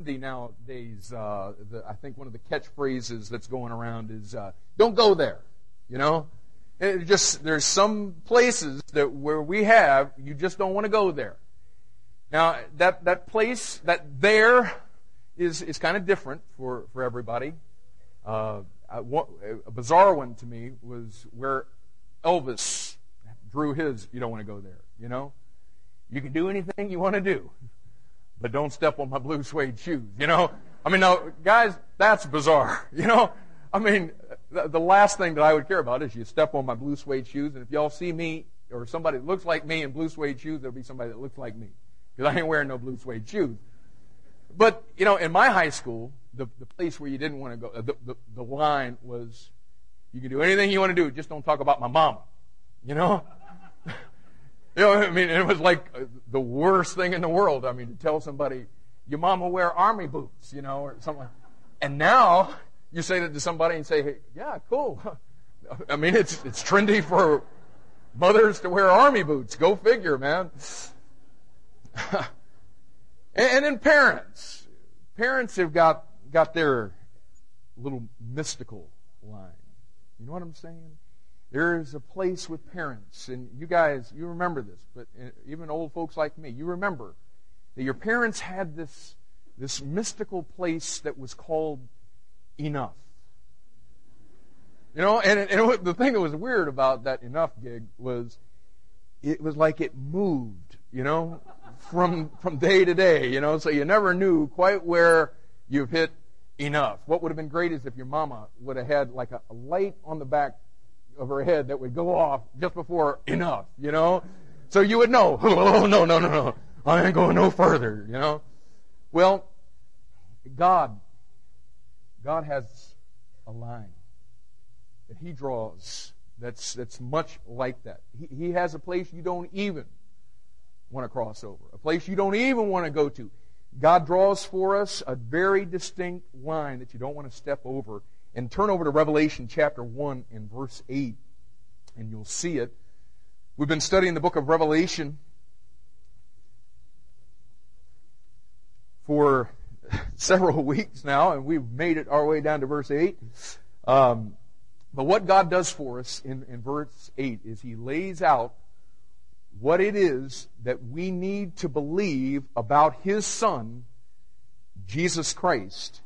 trendy nowadays. Uh, the, I think one of the catchphrases that's going around is uh, "Don't go there." You know, it just there's some places that where we have you just don't want to go there. Now that that place that there is is kind of different for for everybody. Uh, a bizarre one to me was where Elvis drew his. You don't want to go there. You know, you can do anything you want to do, but don't step on my blue suede shoes. You know, I mean, now guys, that's bizarre. You know, I mean, the, last thing that I would care about is you step on my blue suede shoes, and if y'all see me or somebody that looks like me in blue suede shoes, there'll be somebody that looks like me because I ain't wearing no blue suede shoes. But you know, in my high school, the, the place where you didn't want to go, the, the, the line was, you can do anything you want to do, just don't talk about my mama. You know? You know, I mean, it was like uh, the worst thing in the world. I mean, to tell somebody, your mama wear army boots, you know, or something. And now, you say that to somebody and say, hey, yeah, cool. I mean, it's, it's trendy for mothers to wear army boots. Go figure, man. and, and then parents. Parents have got, got their little mystical line. You know what I'm saying? There is a place with parents, and you guys, you remember this, but uh, even old folks like me, you remember that your parents had this, this mystical place that was called enough. You know, and, and the thing that was weird about that enough gig was it was like it moved, you know, from from day to day, you know, so you never knew quite where you've hit enough. What would have been great is if your mama would have had like a, a light on the back of her head that would go off just before enough, you know? So you would know, oh, no, no, no, no. I ain't going no further, you know? Well, God God has a line that He draws that's, that's much like that. He, he has a place you don't even want to cross over, a place you don't even want to go to. God draws for us a very distinct line that you don't want to step over. And turn over to Revelation chapter 1 and verse 8, and you'll see it. We've been studying the book of Revelation for several weeks now, and we've made it our way down to verse 8. Um, but what God does for us in, in verse 8 is He lays out what it is that we need to believe about His Son, Jesus Christ.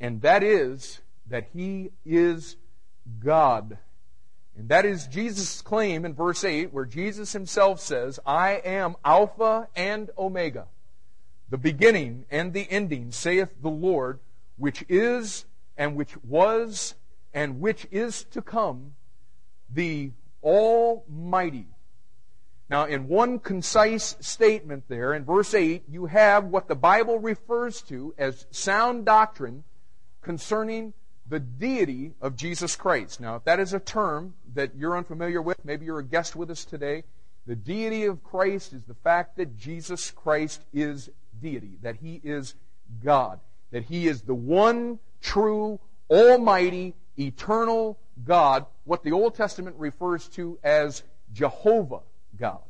And that is that He is God. And that is Jesus' claim in verse 8, where Jesus Himself says, I am Alpha and Omega the beginning and the ending, saith the Lord, which is and which was and which is to come, the Almighty. Now, in one concise statement there, in verse 8, you have what the Bible refers to as sound doctrine concerning the deity of Jesus Christ. Now, if that is a term that you're unfamiliar with, maybe you're a guest with us today, the deity of Christ is the fact that Jesus Christ is deity, that he is God, that he is the one true, almighty, eternal God, what the Old Testament refers to as Jehovah God.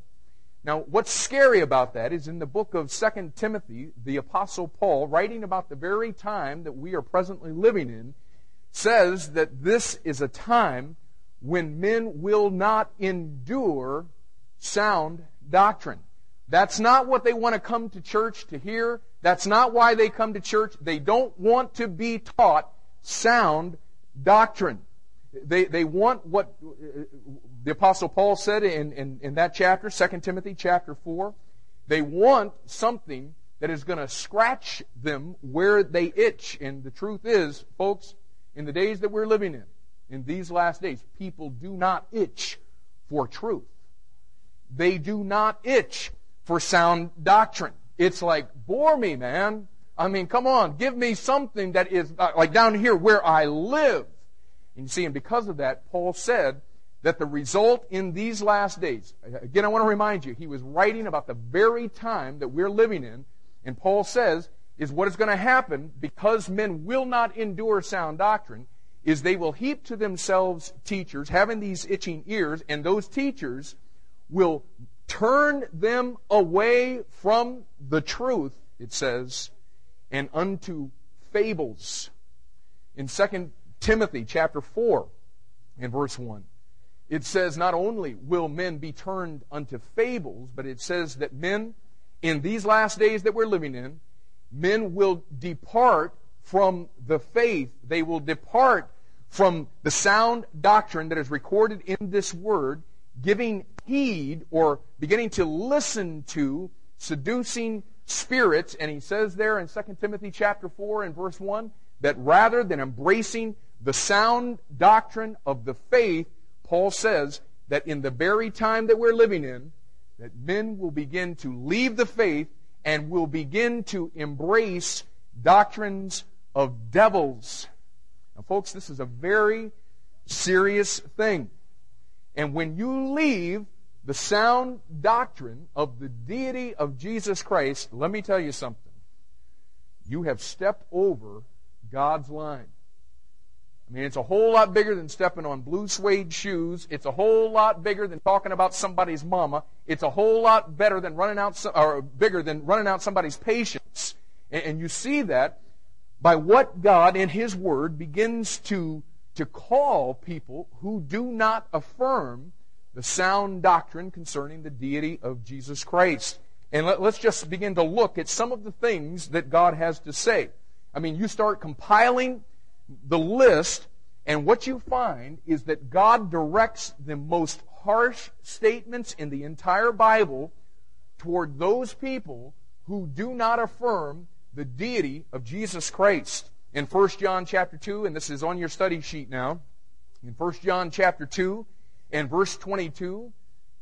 Now, what's scary about that is in the book of 2 Timothy, the Apostle Paul, writing about the very time that we are presently living in, says that this is a time when men will not endure sound doctrine. That's not what they want to come to church to hear. That's not why they come to church. They don't want to be taught sound doctrine. They, they want what the Apostle Paul said in, in, in that chapter, 2 Timothy chapter 4. They want something that is going to scratch them where they itch. And the truth is, folks, in the days that we're living in, in these last days, people do not itch for truth. They do not itch for sound doctrine. It's like, bore me, man. I mean, come on, give me something that is uh, like down here where I live. And you see, and because of that, Paul said that the result in these last days, again, I want to remind you, he was writing about the very time that we're living in, and Paul says, is what is going to happen because men will not endure sound doctrine, is they will heap to themselves teachers having these itching ears, and those teachers will turn them away from the truth, it says, and unto fables. In 2 Timothy chapter 4 and verse 1, it says not only will men be turned unto fables, but it says that men in these last days that we're living in, men will depart from the faith. They will depart from the sound doctrine that is recorded in this word, giving heed or beginning to listen to seducing spirits. And he says there in 2 Timothy chapter 4 and verse 1 that rather than embracing the sound doctrine of the faith, Paul says that in the very time that we're living in, that men will begin to leave the faith and will begin to embrace doctrines of devils now, folks, this is a very serious thing. And when you leave the sound doctrine of the deity of Jesus Christ, let me tell you something. You have stepped over God's line. I mean, it's a whole lot bigger than stepping on blue suede shoes. It's a whole lot bigger than talking about somebody's mama. It's a whole lot better than running out, or bigger than running out somebody's patience. And, you see that by what God in His Word begins to, to call people who do not affirm the sound doctrine concerning the deity of Jesus Christ. And let, us just begin to look at some of the things that God has to say. I mean, you start compiling the list, and what you find is that God directs the most harsh statements in the entire Bible toward those people who do not affirm the deity of Jesus Christ. In 1 John chapter 2, and this is on your study sheet now, in 1 John chapter 2 and verse 22,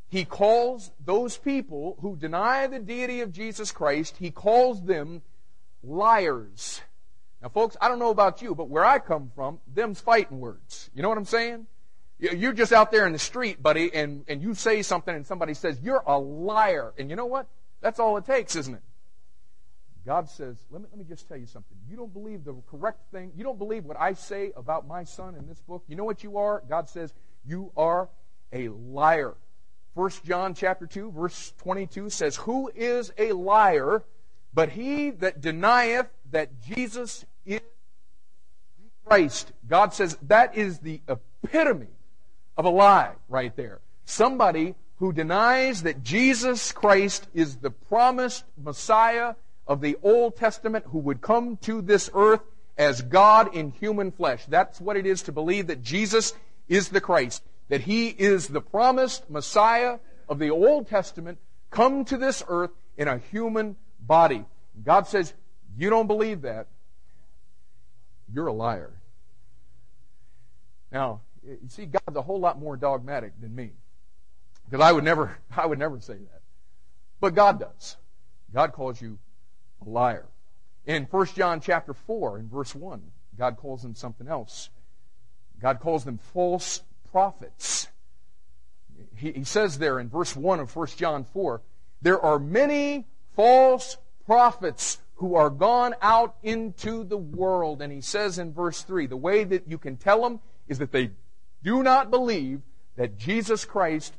he calls those people who deny the deity of Jesus Christ, he calls them liars. Now, folks, I don't know about you, but where I come from, them's fighting words. You know what I'm saying? You're just out there in the street, buddy, and, and you say something and somebody says, you're a liar. And you know what? That's all it takes, isn't it? God says, let me, let me just tell you something. You don't believe the correct thing. You don't believe what I say about my son in this book. You know what you are? God says, you are a liar. 1 John chapter 2, verse 22 says, Who is a liar but he that denieth that Jesus is Christ? God says that is the epitome of a lie right there. Somebody who denies that Jesus Christ is the promised Messiah of the Old Testament who would come to this earth as God in human flesh. That's what it is to believe that Jesus is the Christ, that He is the promised Messiah of the Old Testament come to this earth in a human body. God says, You don't believe that. You're a liar. Now, you see, God's a whole lot more dogmatic than me. Because I would never, I would never say that. But God does. God calls you a liar. In 1 John chapter 4, in verse 1, God calls them something else. God calls them false prophets. He, he says there in verse 1 of 1 John 4, there are many false prophets who are gone out into the world. And he says in verse 3, the way that you can tell them is that they do not believe that Jesus Christ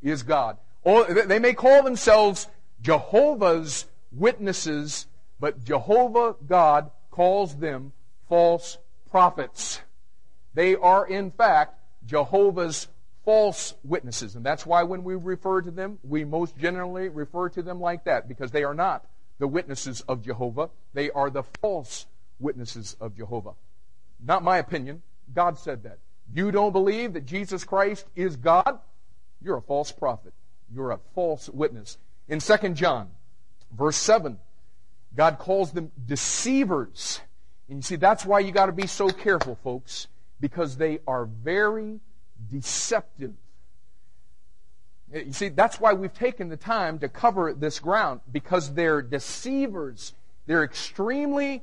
is God. Or they may call themselves Jehovah's witnesses, but Jehovah God calls them false prophets. They are, in fact, Jehovah's false witnesses. And that's why when we refer to them, we most generally refer to them like that, because they are not the witnesses of Jehovah. They are the false witnesses of Jehovah. Not my opinion. God said that. You don't believe that Jesus Christ is God? You're a false prophet. You're a false witness. In 2 John Verse 7, God calls them deceivers. And you see, that's why you got to be so careful, folks, because they are very deceptive. You see, that's why we've taken the time to cover this ground, because they're deceivers. They're extremely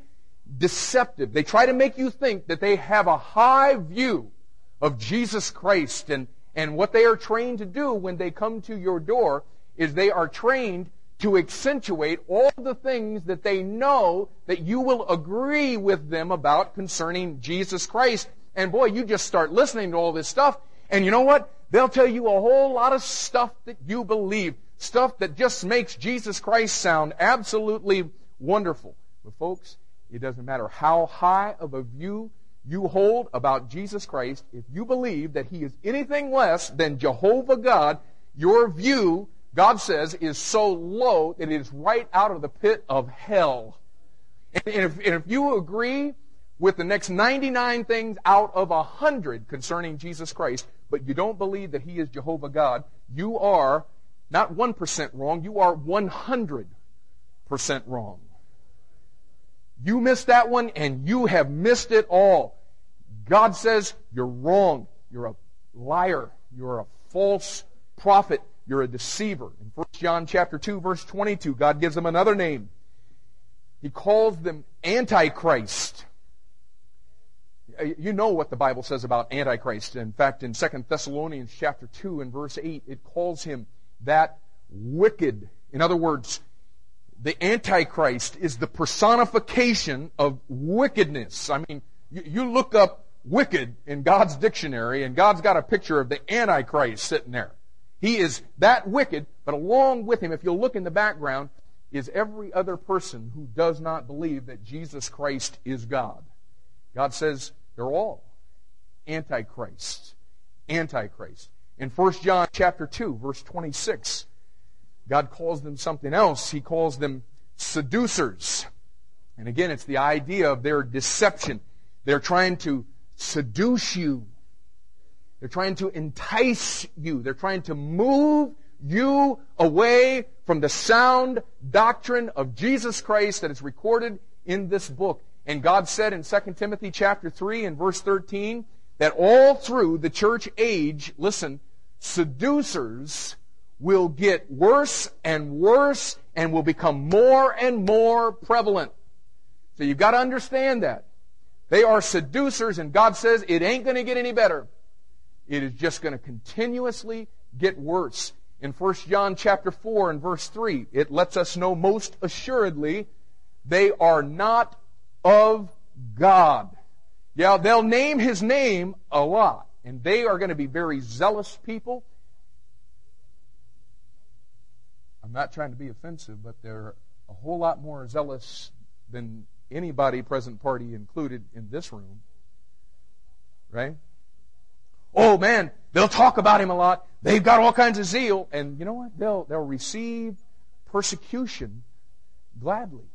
deceptive. They try to make you think that they have a high view of Jesus Christ. And, and what they are trained to do when they come to your door is they are trained to accentuate all the things that they know that you will agree with them about concerning Jesus Christ. And boy, you just start listening to all this stuff, and you know what? They'll tell you a whole lot of stuff that you believe. Stuff that just makes Jesus Christ sound absolutely wonderful. But folks, it doesn't matter how high of a view you hold about Jesus Christ, if you believe that He is anything less than Jehovah God, your view, God says, is so low that it is right out of the pit of hell. And if, and if you agree with the next 99 things out of 100 concerning Jesus Christ, but you don't believe that He is Jehovah God, you are not 1% wrong, you are 100% wrong. You missed that one and you have missed it all. God says you're wrong. You're a liar. You're a false prophet. You're a deceiver. In 1 John chapter 2 verse 22, God gives them another name. He calls them Antichrist. Uh, you know what the Bible says about Antichrist. In fact, in 2 Thessalonians chapter 2 and verse 8, it calls him that wicked. In other words, the Antichrist is the personification of wickedness. I mean, you, you look up wicked in God's dictionary, and God's got a picture of the Antichrist sitting there. He is that wicked, but along with him, if you'll look in the background, is every other person who does not believe that Jesus Christ is God. God says they're all antichrists. Antichrist. In 1 John chapter 2, verse 26, God calls them something else. He calls them seducers. And again, it's the idea of their deception. They're trying to seduce you. They're trying to entice you. They're trying to move you away from the sound doctrine of Jesus Christ that is recorded in this book. And God said in 2 Timothy chapter 3 and verse 13 that all through the church age, listen, seducers will get worse and worse and will become more and more prevalent. So you've got to understand that. They are seducers and God says it ain't going to get any better. It is just going to continuously get worse. In 1 John chapter 4 and verse 3, it lets us know most assuredly they are not of God. Yeah, they'll name his name a lot, and they are going to be very zealous people. I'm not trying to be offensive, but they're a whole lot more zealous than anybody present party included in this room. Right? Oh man, they'll talk about him a lot. They've got all kinds of zeal. And you know what? They'll, they'll receive persecution gladly.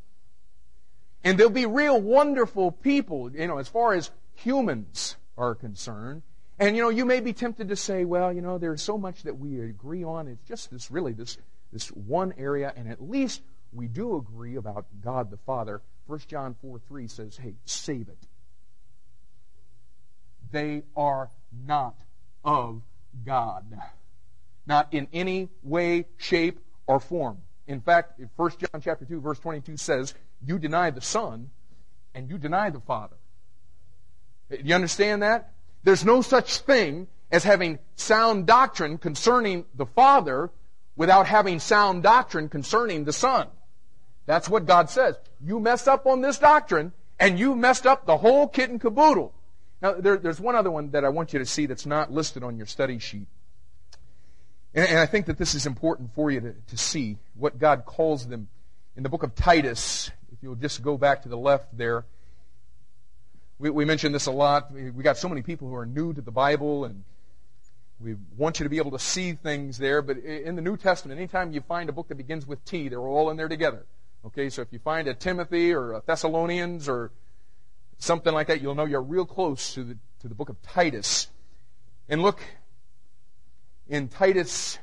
And they'll be real wonderful people, you know, as far as humans are concerned. And you know, you may be tempted to say, well, you know, there's so much that we agree on. It's just this really this this one area, and at least we do agree about God the Father. 1 John 4 3 says, hey, save it. They are not of God. Not in any way, shape, or form. In fact, 1 John chapter 2, verse 22 says, You deny the Son, and you deny the Father. Do you understand that? There's no such thing as having sound doctrine concerning the Father without having sound doctrine concerning the Son. That's what God says. You messed up on this doctrine, and you messed up the whole kit and caboodle. Now, there, there's one other one that I want you to see that's not listed on your study sheet. And, and I think that this is important for you to, to see what God calls them. In the book of Titus, you'll just go back to the left there, we, we mentioned this a lot. We, we got so many people who are new to the Bible and we want you to be able to see things there, but in the New Testament, anytime you find a book that begins with T, they're all in there together. Okay, so if you find a Timothy or a Thessalonians or something like that, you'll know you're real close to the, to the book of Titus. And look in Titus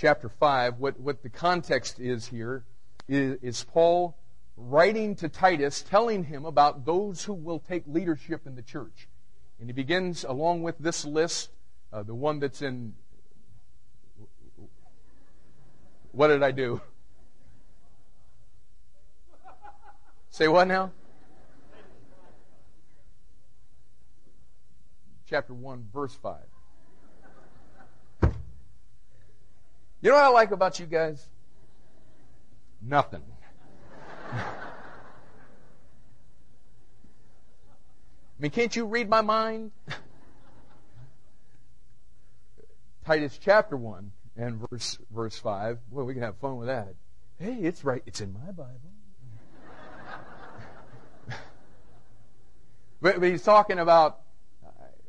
chapter 5, what, what the context is here is, is Paul writing to Titus, telling him about those who will take leadership in the church. And he begins along with this list, uh, the one that's in. What did I do? Say what now? Chapter 1, verse 5. You know what I like about you guys? Nothing. I mean, can't you read my mind? Titus chapter 1 and verse verse five. Well, we can have fun with that. Hey, it's right. It's in my Bible. but, but he's talking about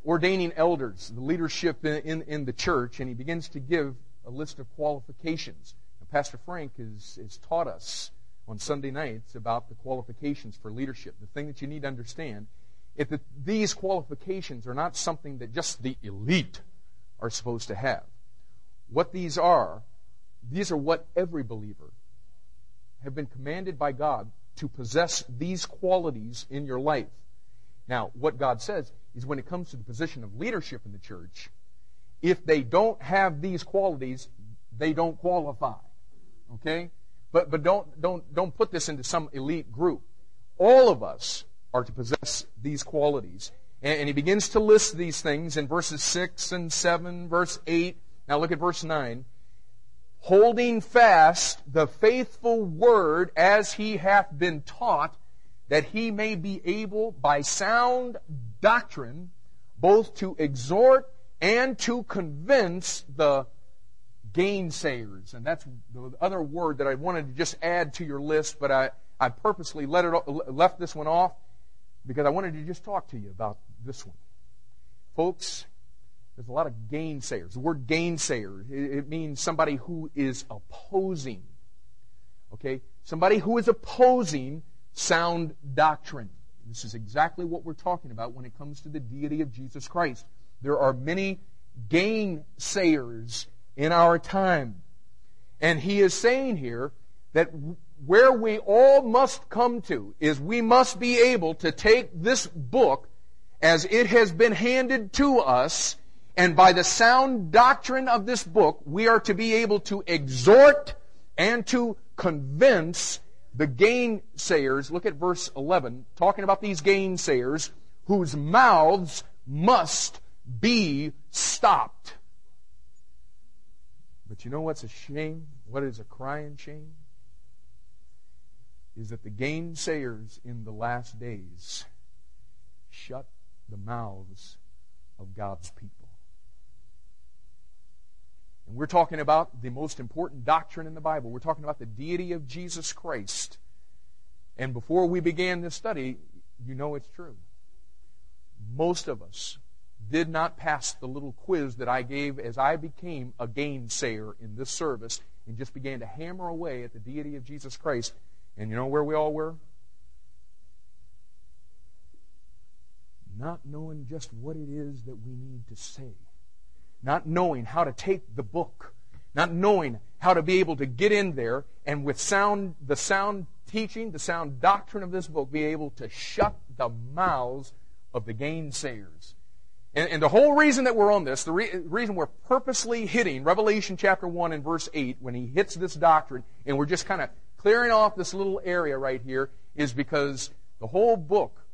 ordaining elders, the leadership in, in, in, the church, and he begins to give a list of qualifications. And Pastor Frank has, has taught us on Sunday nights about the qualifications for leadership. The thing that you need to understand is that these qualifications are not something that just the elite are supposed to have. What these are, these are what every believer have been commanded by God to possess these qualities in your life. Now, what God says is when it comes to the position of leadership in the church, if they don't have these qualities, they don't qualify. Okay? But, but don't, don't, don't put this into some elite group. All of us are to possess these qualities. And, and he begins to list these things in verses 6 and 7, verse 8. Now look at verse 9. Holding fast the faithful word as he hath been taught, that he may be able by sound doctrine both to exhort and to convince the gainsayers. And that's the other word that I wanted to just add to your list, but I, I purposely let it, left this one off because I wanted to just talk to you about this one. Folks, there's a lot of gainsayers. The word gainsayer, it means somebody who is opposing. Okay? Somebody who is opposing sound doctrine. This is exactly what we're talking about when it comes to the deity of Jesus Christ. There are many gainsayers in our time. And he is saying here that where we all must come to is we must be able to take this book as it has been handed to us, and by the sound doctrine of this book, we are to be able to exhort and to convince the gainsayers. Look at verse 11, talking about these gainsayers whose mouths must be stopped. But you know what's a shame? What is a crying shame? Is that the gainsayers in the last days shut the mouths of God's people. And we're talking about the most important doctrine in the Bible. We're talking about the deity of Jesus Christ. And before we began this study, you know it's true. Most of us did not pass the little quiz that I gave as I became a gainsayer in this service and just began to hammer away at the deity of Jesus Christ. And you know where we all were? Not knowing just what it is that we need to say. Not knowing how to take the book. Not knowing how to be able to get in there and with sound, the sound teaching, the sound doctrine of this book, be able to shut the mouths of the gainsayers and, and, the whole reason that we're on this, the re- reason we're purposely hitting Revelation chapter 1 and verse 8, when he hits this doctrine, and we're just kind of clearing off this little area right here, is because the whole book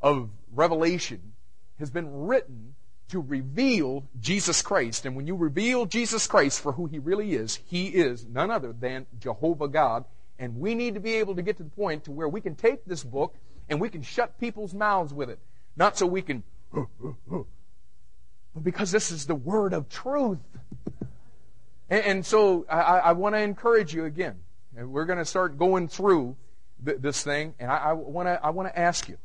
of Revelation has been written to reveal Jesus Christ. And when you reveal Jesus Christ for who he really is, he is none other than Jehovah God. And we need to be able to get to the point to where we can take this book and we can shut people's mouths with it. Not so we can but because this is the word of truth. And, and so I, I want to encourage you again. And we're going to start going through th- this thing, and I, want to I want to ask you,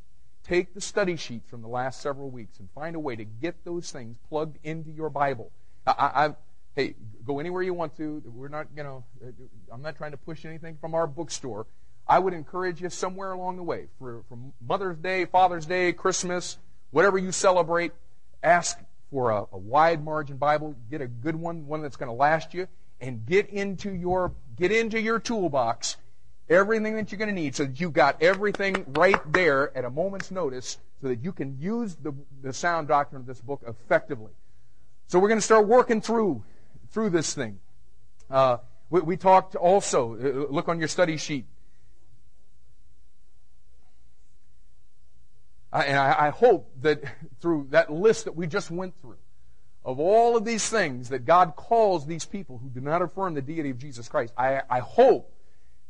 take the study sheet from the last several weeks and find a way to get those things plugged into your Bible. I, I, hey, go anywhere you want to. We're not, you know, I'm not trying to push anything from our bookstore. I would encourage you somewhere along the way for, for Mother's Day, Father's Day, Christmas, whatever you celebrate, ask for a, a wide margin Bible. Get a good one, one that's going to last you, and get into your get into your toolbox everything that you're going to need so that you've got everything right there at a moment's notice so that you can use the, the sound doctrine of this book effectively. So we're going to start working through through this thing. Uh, we, we, talked also, uh, look on your study sheet. And I, I hope that through that list that we just went through, of all of these things that God calls these people who do not affirm the deity of Jesus Christ, I, I hope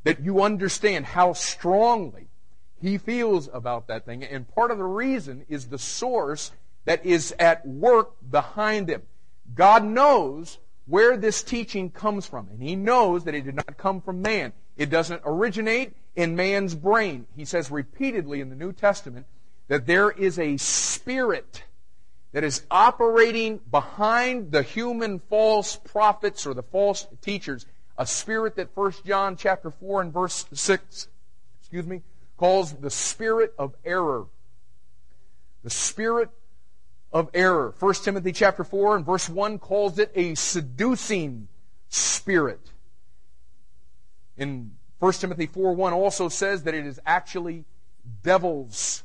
that you understand how strongly he feels about that thing. And part of the reason is the source that is at work behind him. God knows where this teaching comes from. And he knows that it did not come from man. It doesn't originate in man's brain. He says repeatedly in the New Testament that there is a spirit that is operating behind the human false prophets or the false teachers, a spirit that 1 John chapter 4 and verse 6, excuse me, calls the spirit of error. The spirit of error. 1 Timothy chapter 4 and verse 1 calls it a seducing spirit. In 1 Timothy 4 1 also says that it is actually devils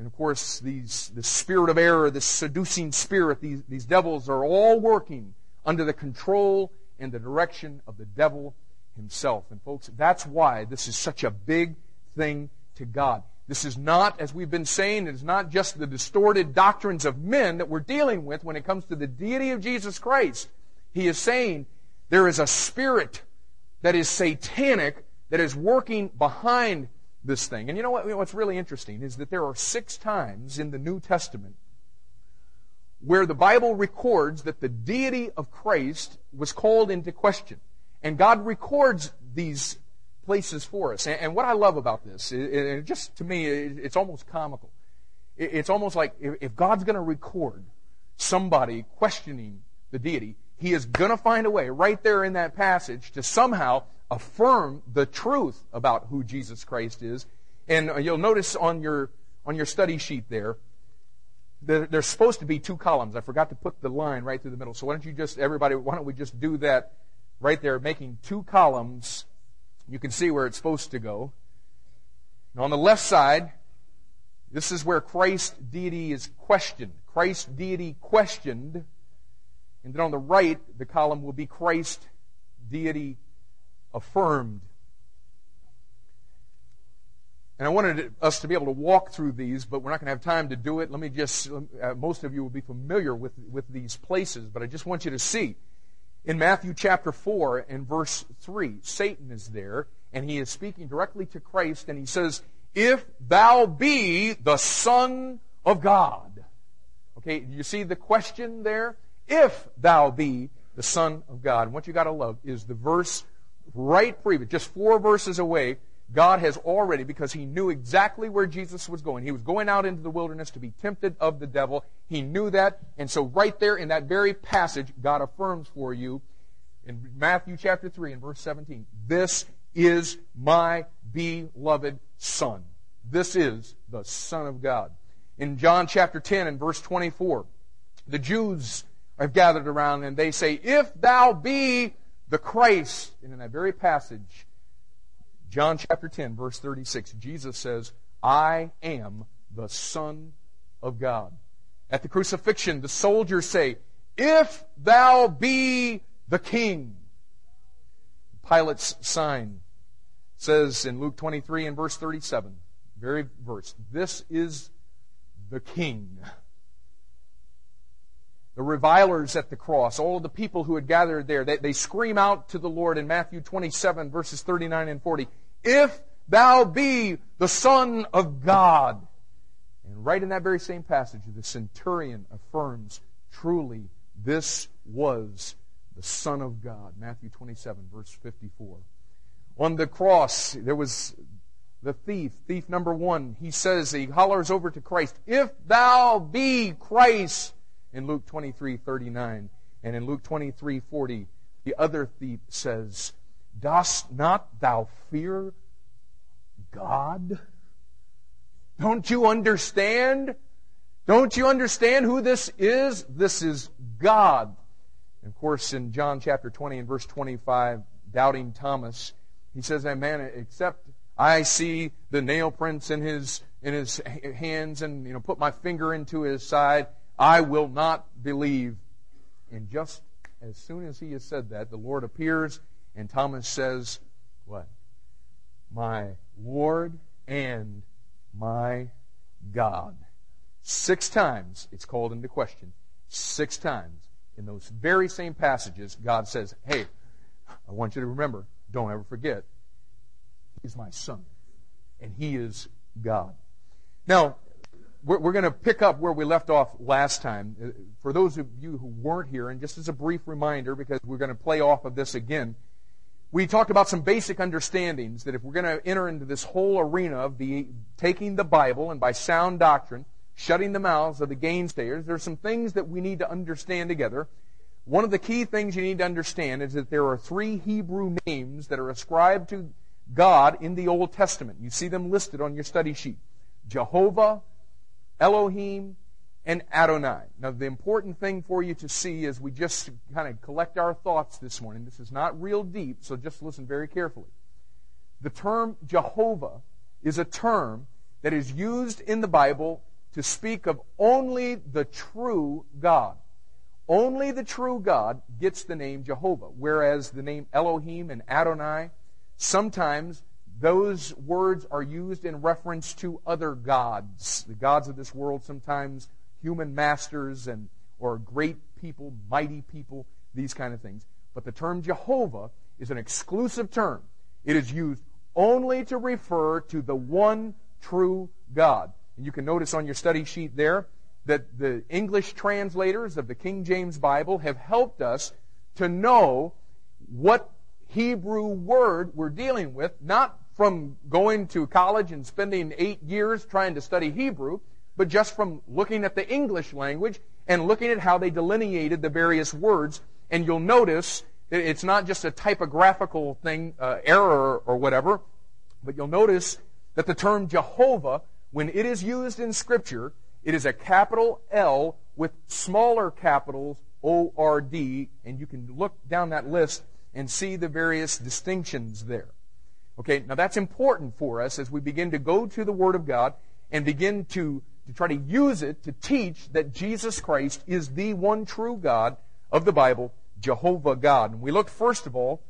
and of course, these, the spirit of error, this seducing spirit, these, these devils are all working under the control and the direction of the devil himself. And folks, that's why this is such a big thing to God. This is not, as we've been saying, it is not just the distorted doctrines of men that we're dealing with when it comes to the deity of Jesus Christ. He is saying there is a spirit that is satanic that is working behind this thing. And you know what? What's really interesting is that there are six times in the New Testament where the Bible records that the deity of Christ was called into question. And God records these places for us. And, what I love about this, it, just to me, it's almost comical. it's almost like if God's going to record somebody questioning the deity, he is going to find a way right there in that passage to somehow affirm the truth about who Jesus Christ is. And you'll notice on your, on your study sheet there, there's supposed to be two columns. I forgot to put the line right through the middle. So why don't you just, everybody, why don't we just do that right there, making two columns. You can see where it's supposed to go. Now on the left side, this is where Christ's deity is questioned. Christ's deity questioned. And then on the right, the column will be Christ's deity affirmed. And I wanted us to be able to walk through these, but we're not going to have time to do it. Let me just, uh, most of you will be familiar with, with these places, but I just want you to see. In Matthew chapter 4 and verse 3, Satan is there, and he is speaking directly to Christ, and he says, If thou be the Son of God. Okay, you see the question there? If thou be the Son of God. And what you got to love is the verse right previous, just four verses away, God has already, because he knew exactly where Jesus was going. He was going out into the wilderness to be tempted of the devil. He knew that. And so right there in that very passage, God affirms for you in Matthew chapter 3 and verse 17, this is my beloved son. This is the son of God. In John chapter 10 and verse 24, the Jews have gathered around and they say, if thou be the Christ. And in that very passage, John chapter 10, verse 36, Jesus says, I am the Son of God. At the crucifixion, the soldiers say, If thou be the King. Pilate's sign says in Luke 23 and verse 37, very verse, This is the King the revilers at the cross, all of the people who had gathered there, they, they scream out to the Lord in Matthew 27, verses 39 and 40, If thou be the Son of God. And right in that very same passage, the centurion affirms, truly, this was the Son of God. Matthew 27, verse 54. On the cross, there was the thief, thief number one. He says, he hollers over to Christ, If thou be Christ, in Luke 23 39. And in Luke 23 40, the other thief says, Dost not thou fear God? Don't you understand? Don't you understand who this is? This is God. And of course, in John chapter 20 and verse 25, doubting Thomas, he says, man, except I see the nail prints in his, in his hands and, you know, put my finger into his side, I will not believe. And just as soon as he has said that, the Lord appears, and Thomas says, What? My Lord and my God. Six times it's called into question. Six times. In those very same passages, God says, Hey, I want you to remember, don't ever forget, He's my son, and He is God. Now, we're, we're going to pick up where we left off last time. Uh, for those of you who weren't here, and just as a brief reminder, because we're going to play off of this again, we talked about some basic understandings that if we're going to enter into this whole arena of the, taking the Bible and by sound doctrine, shutting the mouths of the gainsayers, are some things that we need to understand together. One of the key things you need to understand is that there are three Hebrew names that are ascribed to God in the Old Testament. You see them listed on your study sheet. Jehovah, Elohim, and Adonai. Now, the important thing for you to see as we just kind of collect our thoughts this morning, this is not real deep, so just listen very carefully. The term Jehovah is a term that is used in the Bible to speak of only the true God. Only the true God gets the name Jehovah, whereas the name Elohim and Adonai, sometimes those words are used in reference to other gods. The gods of this world, sometimes human masters and or great people, mighty people, these kind of things. But the term Jehovah is an exclusive term. It is used only to refer to the one true God. And you can notice on your study sheet there that the English translators of the King James Bible have helped us to know what Hebrew word we're dealing with, not from going to college and spending eight years trying to study Hebrew, but just from looking at the English language and looking at how they delineated the various words. And you'll notice it's not just a typographical thing, uh, error or whatever, but you'll notice that the term Jehovah, when it is used in Scripture, it is a capital L with smaller capitals O R D, and you can look down that list and see the various distinctions there. Okay, now that's important for us as we begin to go to the Word of God and begin to, to try to use it to teach that Jesus Christ is the one true God of the Bible, Jehovah God. And we look first of all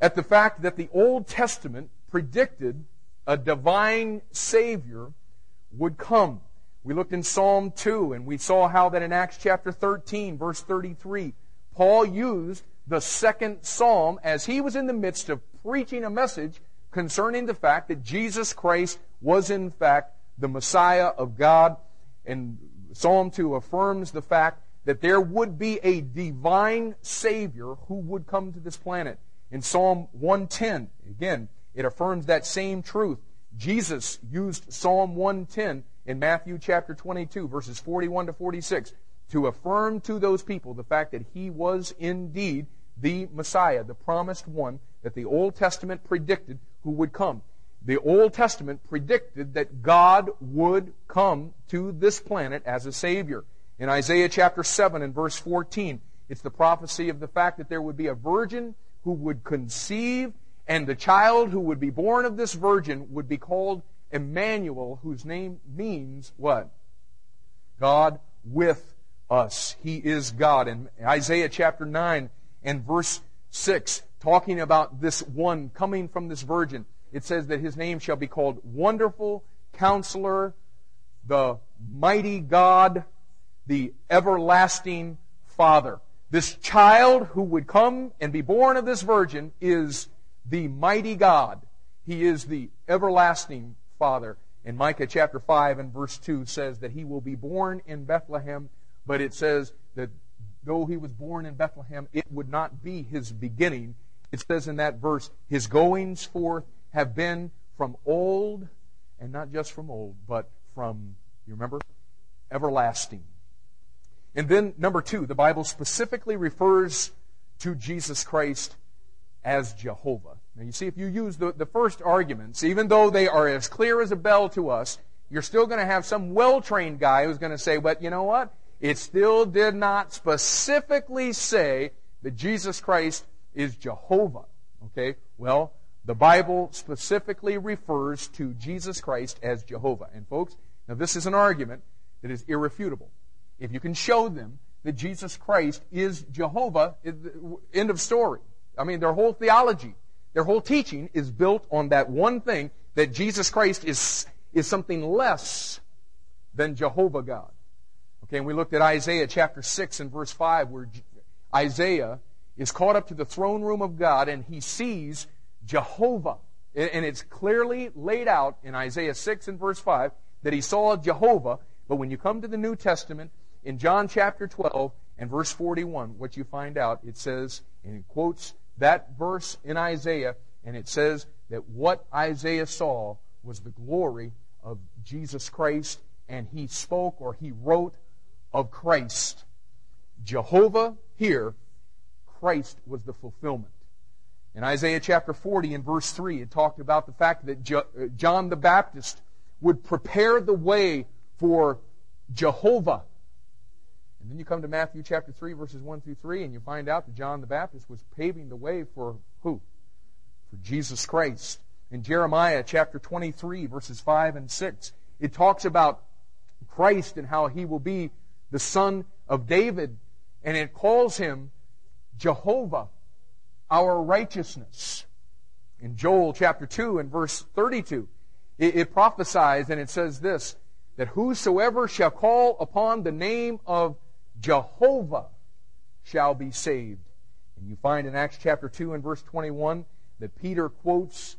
at the fact that the Old Testament predicted a divine Savior would come. We looked in Psalm 2 and we saw how that in Acts chapter 13, verse 33, Paul used the second psalm as he was in the midst of preaching a message concerning the fact that Jesus Christ was in fact the Messiah of God. And Psalm 2 affirms the fact that there would be a divine Savior who would come to this planet. In Psalm 110, again, it affirms that same truth. Jesus used Psalm 110 in Matthew chapter 22, verses 41 to 46, to affirm to those people the fact that he was indeed the Messiah, the promised one that the Old Testament predicted who would come. The Old Testament predicted that God would come to this planet as a Savior. In Isaiah chapter 7 and verse 14, it's the prophecy of the fact that there would be a virgin who would conceive, and the child who would be born of this virgin would be called Emmanuel, whose name means what? God with us. He is God. In Isaiah chapter 9 and verse 6, talking about this one coming from this virgin, it says that his name shall be called Wonderful Counselor, the Mighty God, the Everlasting Father. This child who would come and be born of this virgin is the Mighty God. He is the Everlasting Father. And Micah chapter 5 and verse 2 says that he will be born in Bethlehem, but it says that though he was born in Bethlehem, it would not be his beginning. It says in that verse, his goings forth have been from old, and not just from old, but from, you remember, everlasting. And then, number two, the Bible specifically refers to Jesus Christ as Jehovah. Now, you see, if you use the, the first arguments, even though they are as clear as a bell to us, you're still going to have some well trained guy who's going to say, but you know what? it still did not specifically say that Jesus Christ is Jehovah. Okay? Well, the Bible specifically refers to Jesus Christ as Jehovah. And folks, now this is an argument that is irrefutable. If you can show them that Jesus Christ is Jehovah, end of story. I mean, their whole theology, their whole teaching is built on that one thing that Jesus Christ is, is something less than Jehovah God. Okay, and we looked at Isaiah chapter 6 and verse 5, where Isaiah is caught up to the throne room of God and he sees Jehovah. And it's clearly laid out in Isaiah 6 and verse 5 that he saw Jehovah But when you come to the New Testament, in John chapter 12 and verse 41, what you find out, it says, and it quotes that verse in Isaiah, and it says that what Isaiah saw was the glory of Jesus Christ, and he spoke or he wrote of Christ. Jehovah here, Christ was the fulfillment. In Isaiah chapter 40 and verse 3, it talked about the fact that uh, John the Baptist would prepare the way for Jehovah. And then you come to Matthew chapter 3, verses 1 through 3, and you find out that John the Baptist was paving the way for who? For Jesus Christ. In Jeremiah chapter 23, verses 5 and 6, it talks about Christ and how he will be the son of David, and it calls him Jehovah, our righteousness. In Joel chapter 2 and verse 32, it, it prophesies and it says this, that whosoever shall call upon the name of Jehovah shall be saved. And you find in Acts chapter 2 and verse 21 that Peter quotes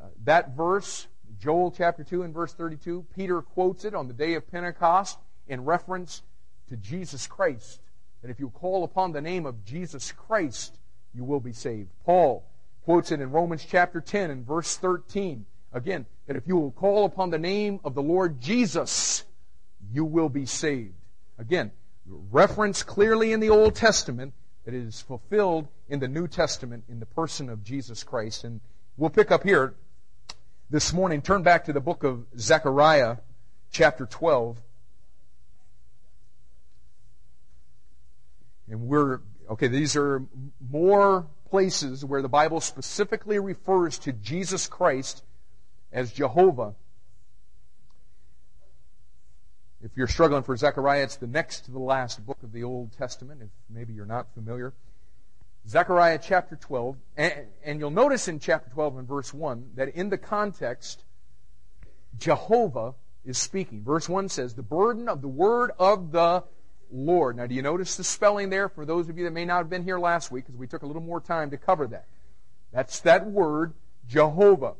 uh, that verse, Joel chapter 2 and verse 32. Peter quotes it on the day of Pentecost in reference to Jesus Christ. That if you call upon the name of Jesus Christ, you will be saved. Paul quotes it in Romans chapter 10 and verse 13. Again, that if you will call upon the name of the Lord Jesus, you will be saved. Again, reference clearly in the Old Testament that is fulfilled in the New Testament in the person of Jesus Christ. And we'll pick up here this morning. Turn back to the book of Zechariah, chapter 12. And we're, okay, these are more places where the Bible specifically refers to Jesus Christ as Jehovah. If you're struggling for Zechariah, it's the next to the last book of the Old Testament, if maybe you're not familiar. Zechariah chapter 12, and, and you'll notice in chapter 12 and verse 1 that in the context, Jehovah is speaking. Verse 1 says, The burden of the word of the Lord. Now, do you notice the spelling there for those of you that may not have been here last week, because we took a little more time to cover that? That's that word, Jehovah,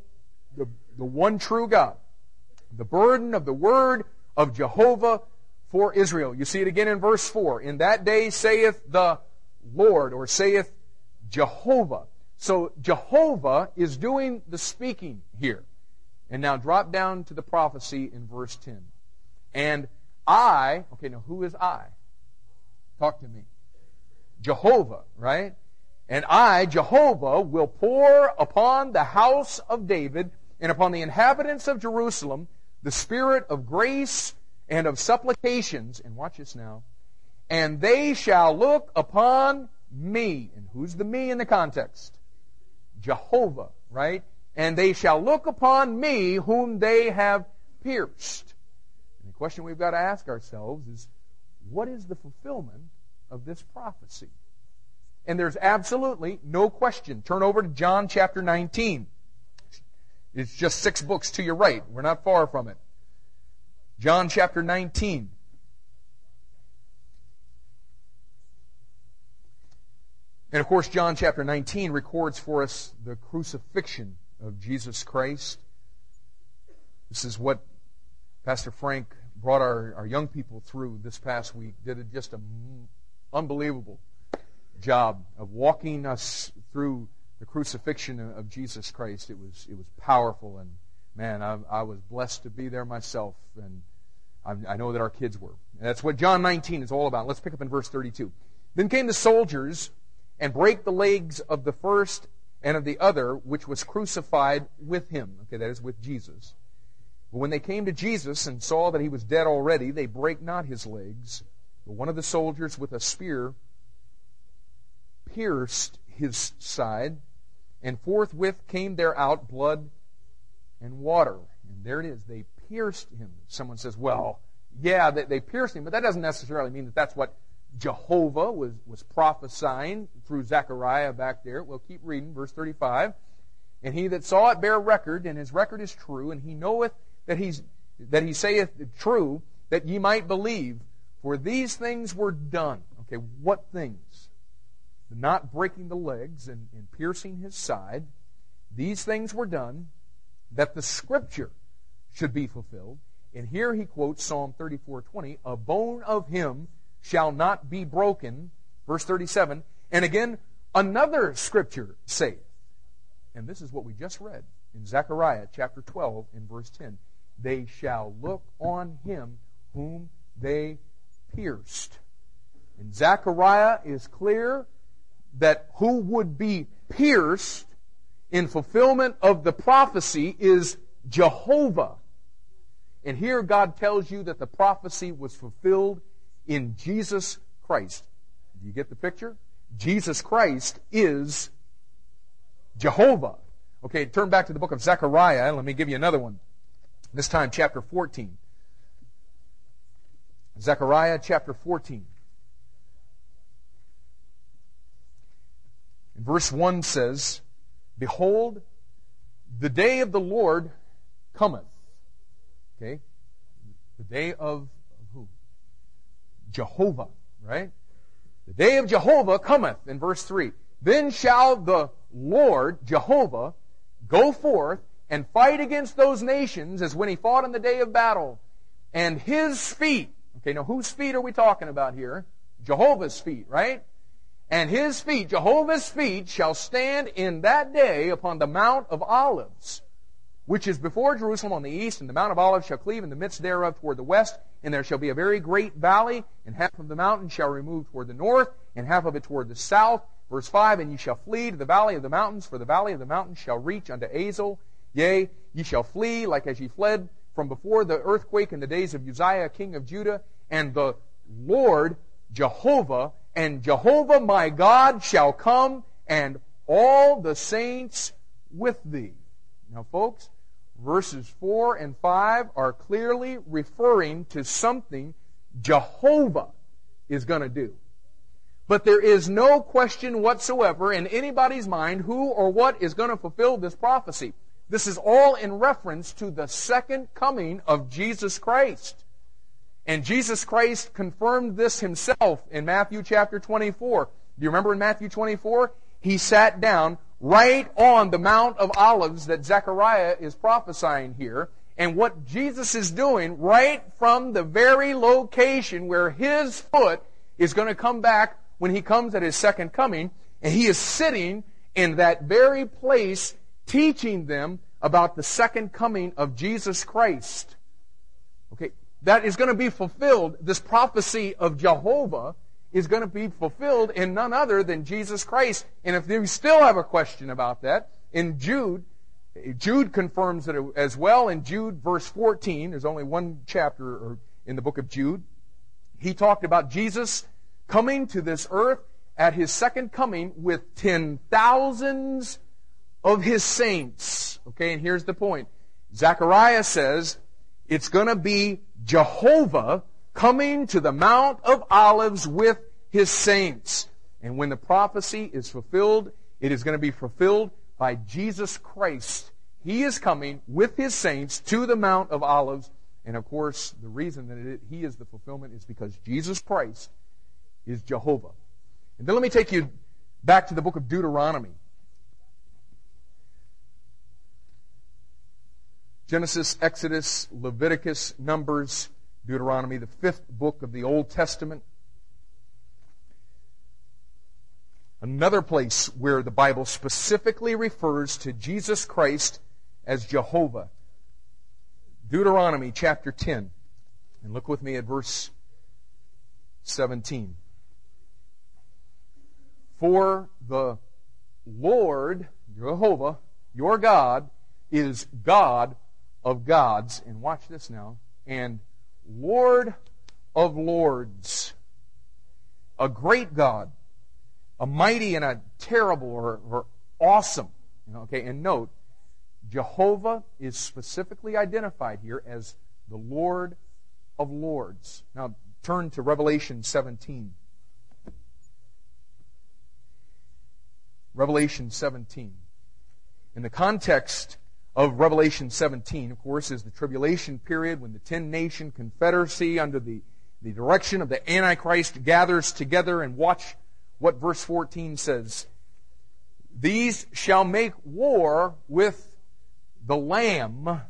the, the one true God. The burden of the word of Jehovah for Israel. You see it again in verse 4. In that day saith the Lord, or saith Jehovah. So Jehovah is doing the speaking here. And now drop down to the prophecy in verse 10. And I, okay, now who is I? Talk to me. Jehovah, right? And I, Jehovah, will pour upon the house of David and upon the inhabitants of Jerusalem the spirit of grace and of supplications. And watch this now. And they shall look upon me. And who's the me in the context? Jehovah, right? And they shall look upon me whom they have pierced. And the question we've got to ask ourselves is, what is the fulfillment of this prophecy? And there's absolutely no question. Turn over to John chapter 19. It's just six books to your right. We're not far from it. John chapter 19. And of course, John chapter 19 records for us the crucifixion of Jesus Christ. This is what Pastor Frank brought our, our young people through this past week. Did a, just an unbelievable job of walking us through the crucifixion of Jesus Christ. It was it was powerful, and man, I, I was blessed to be there myself, and I, I know that our kids were. And that's what John 19 is all about. Let's pick up in verse 32. Then came the soldiers and break the legs of the first and of the other, which was crucified with him. Okay, that is with Jesus. But when they came to Jesus and saw that he was dead already, they brake not his legs. But one of the soldiers with a spear pierced his side, and forthwith came there out blood and water. And there it is. They pierced him. Someone says, well, yeah, they, they pierced him, but that doesn't necessarily mean that that's what Jehovah was, was prophesying through Zechariah back there. We'll keep reading, verse 35. And he that saw it bear record, and his record is true, and he knoweth that he's that he saith true, that ye might believe. For these things were done. Okay, what things? not breaking the legs and, and piercing his side. These things were done that the scripture should be fulfilled. And here he quotes Psalm 34:20, "A bone of him shall not be broken." Verse 37. And again, another scripture saith, and this is what we just read in Zechariah chapter 12 in verse 10, "They shall look on him whom they pierced." And Zechariah is clear that who would be pierced in fulfillment of the prophecy is Jehovah. And here God tells you that the prophecy was fulfilled in Jesus Christ. Do you get the picture? Jesus Christ is Jehovah. Okay, turn back to the book of Zechariah. Let me give you another one. This time, chapter 14. Zechariah chapter 14. Verse 1 says, Behold, the day of the Lord cometh. Okay? The day of who? Jehovah, right? The day of Jehovah cometh in verse 3. Then shall the Lord, Jehovah, go forth and fight against those nations as when he fought in the day of battle. And his feet, okay, now whose feet are we talking about here? Jehovah's feet, right? And his feet, Jehovah's feet, shall stand in that day upon the Mount of Olives, which is before Jerusalem on the east, and the Mount of Olives shall cleave in the midst thereof toward the west, and there shall be a very great valley, and half of the mountain shall remove toward the north, and half of it toward the south. Verse 5, And ye shall flee to the valley of the mountains, for the valley of the mountains shall reach unto Azal. Yea, ye shall flee like as ye fled from before the earthquake in the days of Uzziah, king of Judah, and the Lord, Jehovah, and Jehovah my God shall come, and all the saints with thee. Now, folks, verses 4 and 5 are clearly referring to something Jehovah is going to do. But there is no question whatsoever in anybody's mind who or what is going to fulfill this prophecy. This is all in reference to the second coming of Jesus Christ. And Jesus Christ confirmed this himself in Matthew chapter 24. Do you remember in Matthew 24? He sat down right on the Mount of Olives that Zechariah is prophesying here. And what Jesus is doing right from the very location where his foot is going to come back when he comes at his second coming, and he is sitting in that very place teaching them about the second coming of Jesus Christ. Okay, that is going to be fulfilled, this prophecy of Jehovah is going to be fulfilled in none other than Jesus Christ. And if you still have a question about that, in Jude, Jude confirms it as well. In Jude, verse 14, there's only one chapter in the book of Jude. He talked about Jesus coming to this earth at his second coming with ten thousands of his saints. Okay, and here's the point. Zechariah says it's going to be Jehovah coming to the Mount of Olives with his saints. And when the prophecy is fulfilled, it is going to be fulfilled by Jesus Christ. He is coming with his saints to the Mount of Olives. And of course, the reason that it, he is the fulfillment is because Jesus Christ is Jehovah. And then let me take you back to the book of Deuteronomy. Genesis, Exodus, Leviticus, Numbers, Deuteronomy, the fifth book of the Old Testament. Another place where the Bible specifically refers to Jesus Christ as Jehovah. Deuteronomy chapter 10. And look with me at verse 17. For the Lord, Jehovah, your God, is God of gods. And watch this now. And Lord of lords. A great God. A mighty and a terrible or, or awesome. Okay, and note, Jehovah is specifically identified here as the Lord of lords. Now turn to Revelation 17. Revelation 17. In the context of Revelation 17, of course, is the tribulation period when the ten nation confederacy under the, the direction of the Antichrist gathers together and watch what verse 14 says. These shall make war with the Lamb,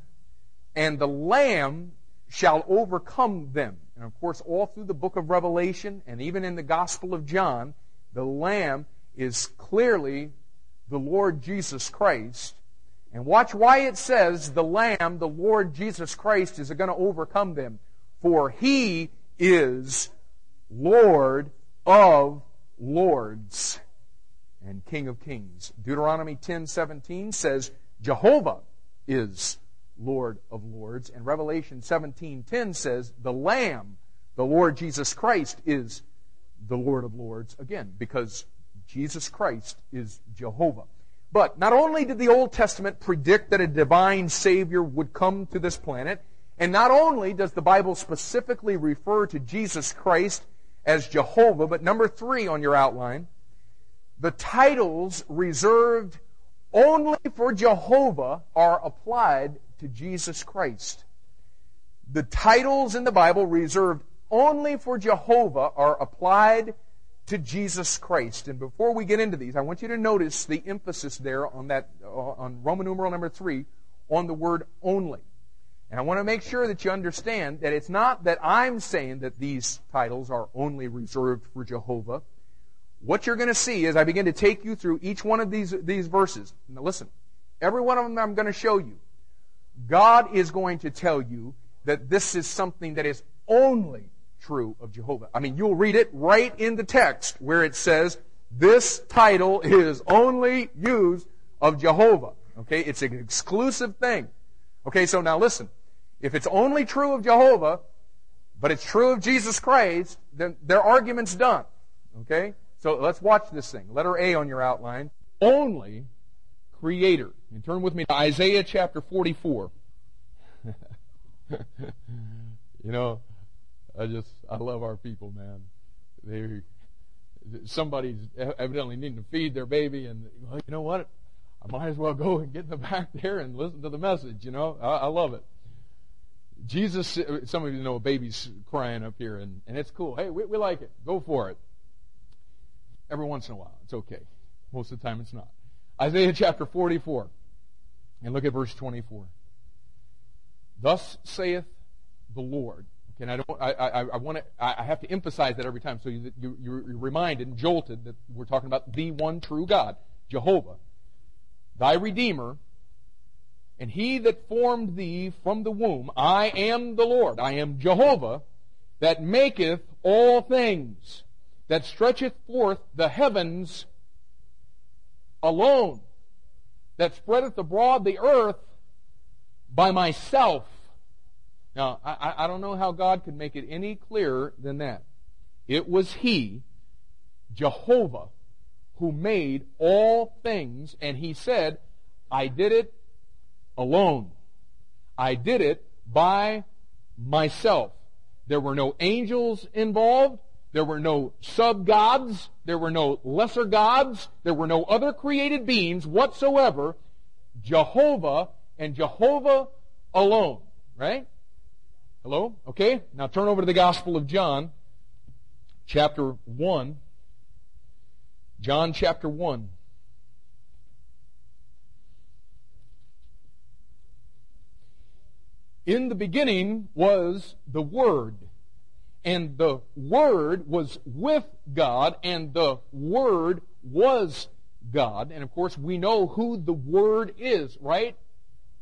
and the Lamb shall overcome them. And of course, all through the book of Revelation and even in the Gospel of John, the Lamb is clearly the Lord Jesus Christ. And watch why it says the Lamb, the Lord Jesus Christ, is going to overcome them. For he is Lord of lords and King of kings. Deuteronomy 10:17 says Jehovah is Lord of lords and Revelation 17:10 says the lamb the Lord Jesus Christ is the Lord of lords again because Jesus Christ is Jehovah. But not only did the Old Testament predict that a divine Savior would come to this planet, and not only does the Bible specifically refer to Jesus Christ as Jehovah, but number three on your outline, the titles reserved only for Jehovah are applied to Jesus Christ. The titles in the Bible reserved only for Jehovah are applied to Jesus Christ. And before we get into these, I want you to notice the emphasis there on that, uh, on Roman numeral number three, on the word only. And I want to make sure that you understand that it's not that I'm saying that these titles are only reserved for Jehovah. What you're going to see as I begin to take you through each one of these, these verses. Now listen, every one of them I'm going to show you. God is going to tell you that this is something that is only true of Jehovah. I mean, you'll read it right in the text where it says, this title is only used of Jehovah. Okay, it's an exclusive thing. Okay, so now listen. If it's only true of Jehovah, but it's true of Jesus Christ, then their argument's done. Okay? So let's watch this thing. Letter A on your outline. Only creator. And turn with me to Isaiah chapter 44. you know, I just, I love our people, man. They, somebody's evidently needing to feed their baby and, you know what? I might as well go and get in the back there and listen to the message, you know? I, I love it. Jesus, some of you know a baby's crying up here, and, and it's cool. Hey, we, we like it. Go for it. Every once in a while, it's okay. Most of the time, it's not. Isaiah chapter 44, and look at verse 24. Thus saith the Lord. And I don't. I, I, I want to. I have to emphasize that every time, so you, you, you're reminded and jolted that we're talking about the one true God, Jehovah, thy Redeemer, and he that formed thee from the womb, I am the Lord, I am Jehovah, that maketh all things, that stretcheth forth the heavens alone, that spreadeth abroad the earth by myself. Now, I, I don't know how God could make it any clearer than that. It was He, Jehovah, who made all things, and He said, I did it alone. I did it by myself. There were no angels involved. There were no sub gods. There were no lesser gods. There were no other created beings whatsoever. Jehovah and Jehovah alone. Right? Hello? Okay? Now turn over to the Gospel of John, chapter 1. John chapter 1. In the beginning was the Word, and the Word was with God, and the Word was God. And of course, we know who the Word is, right?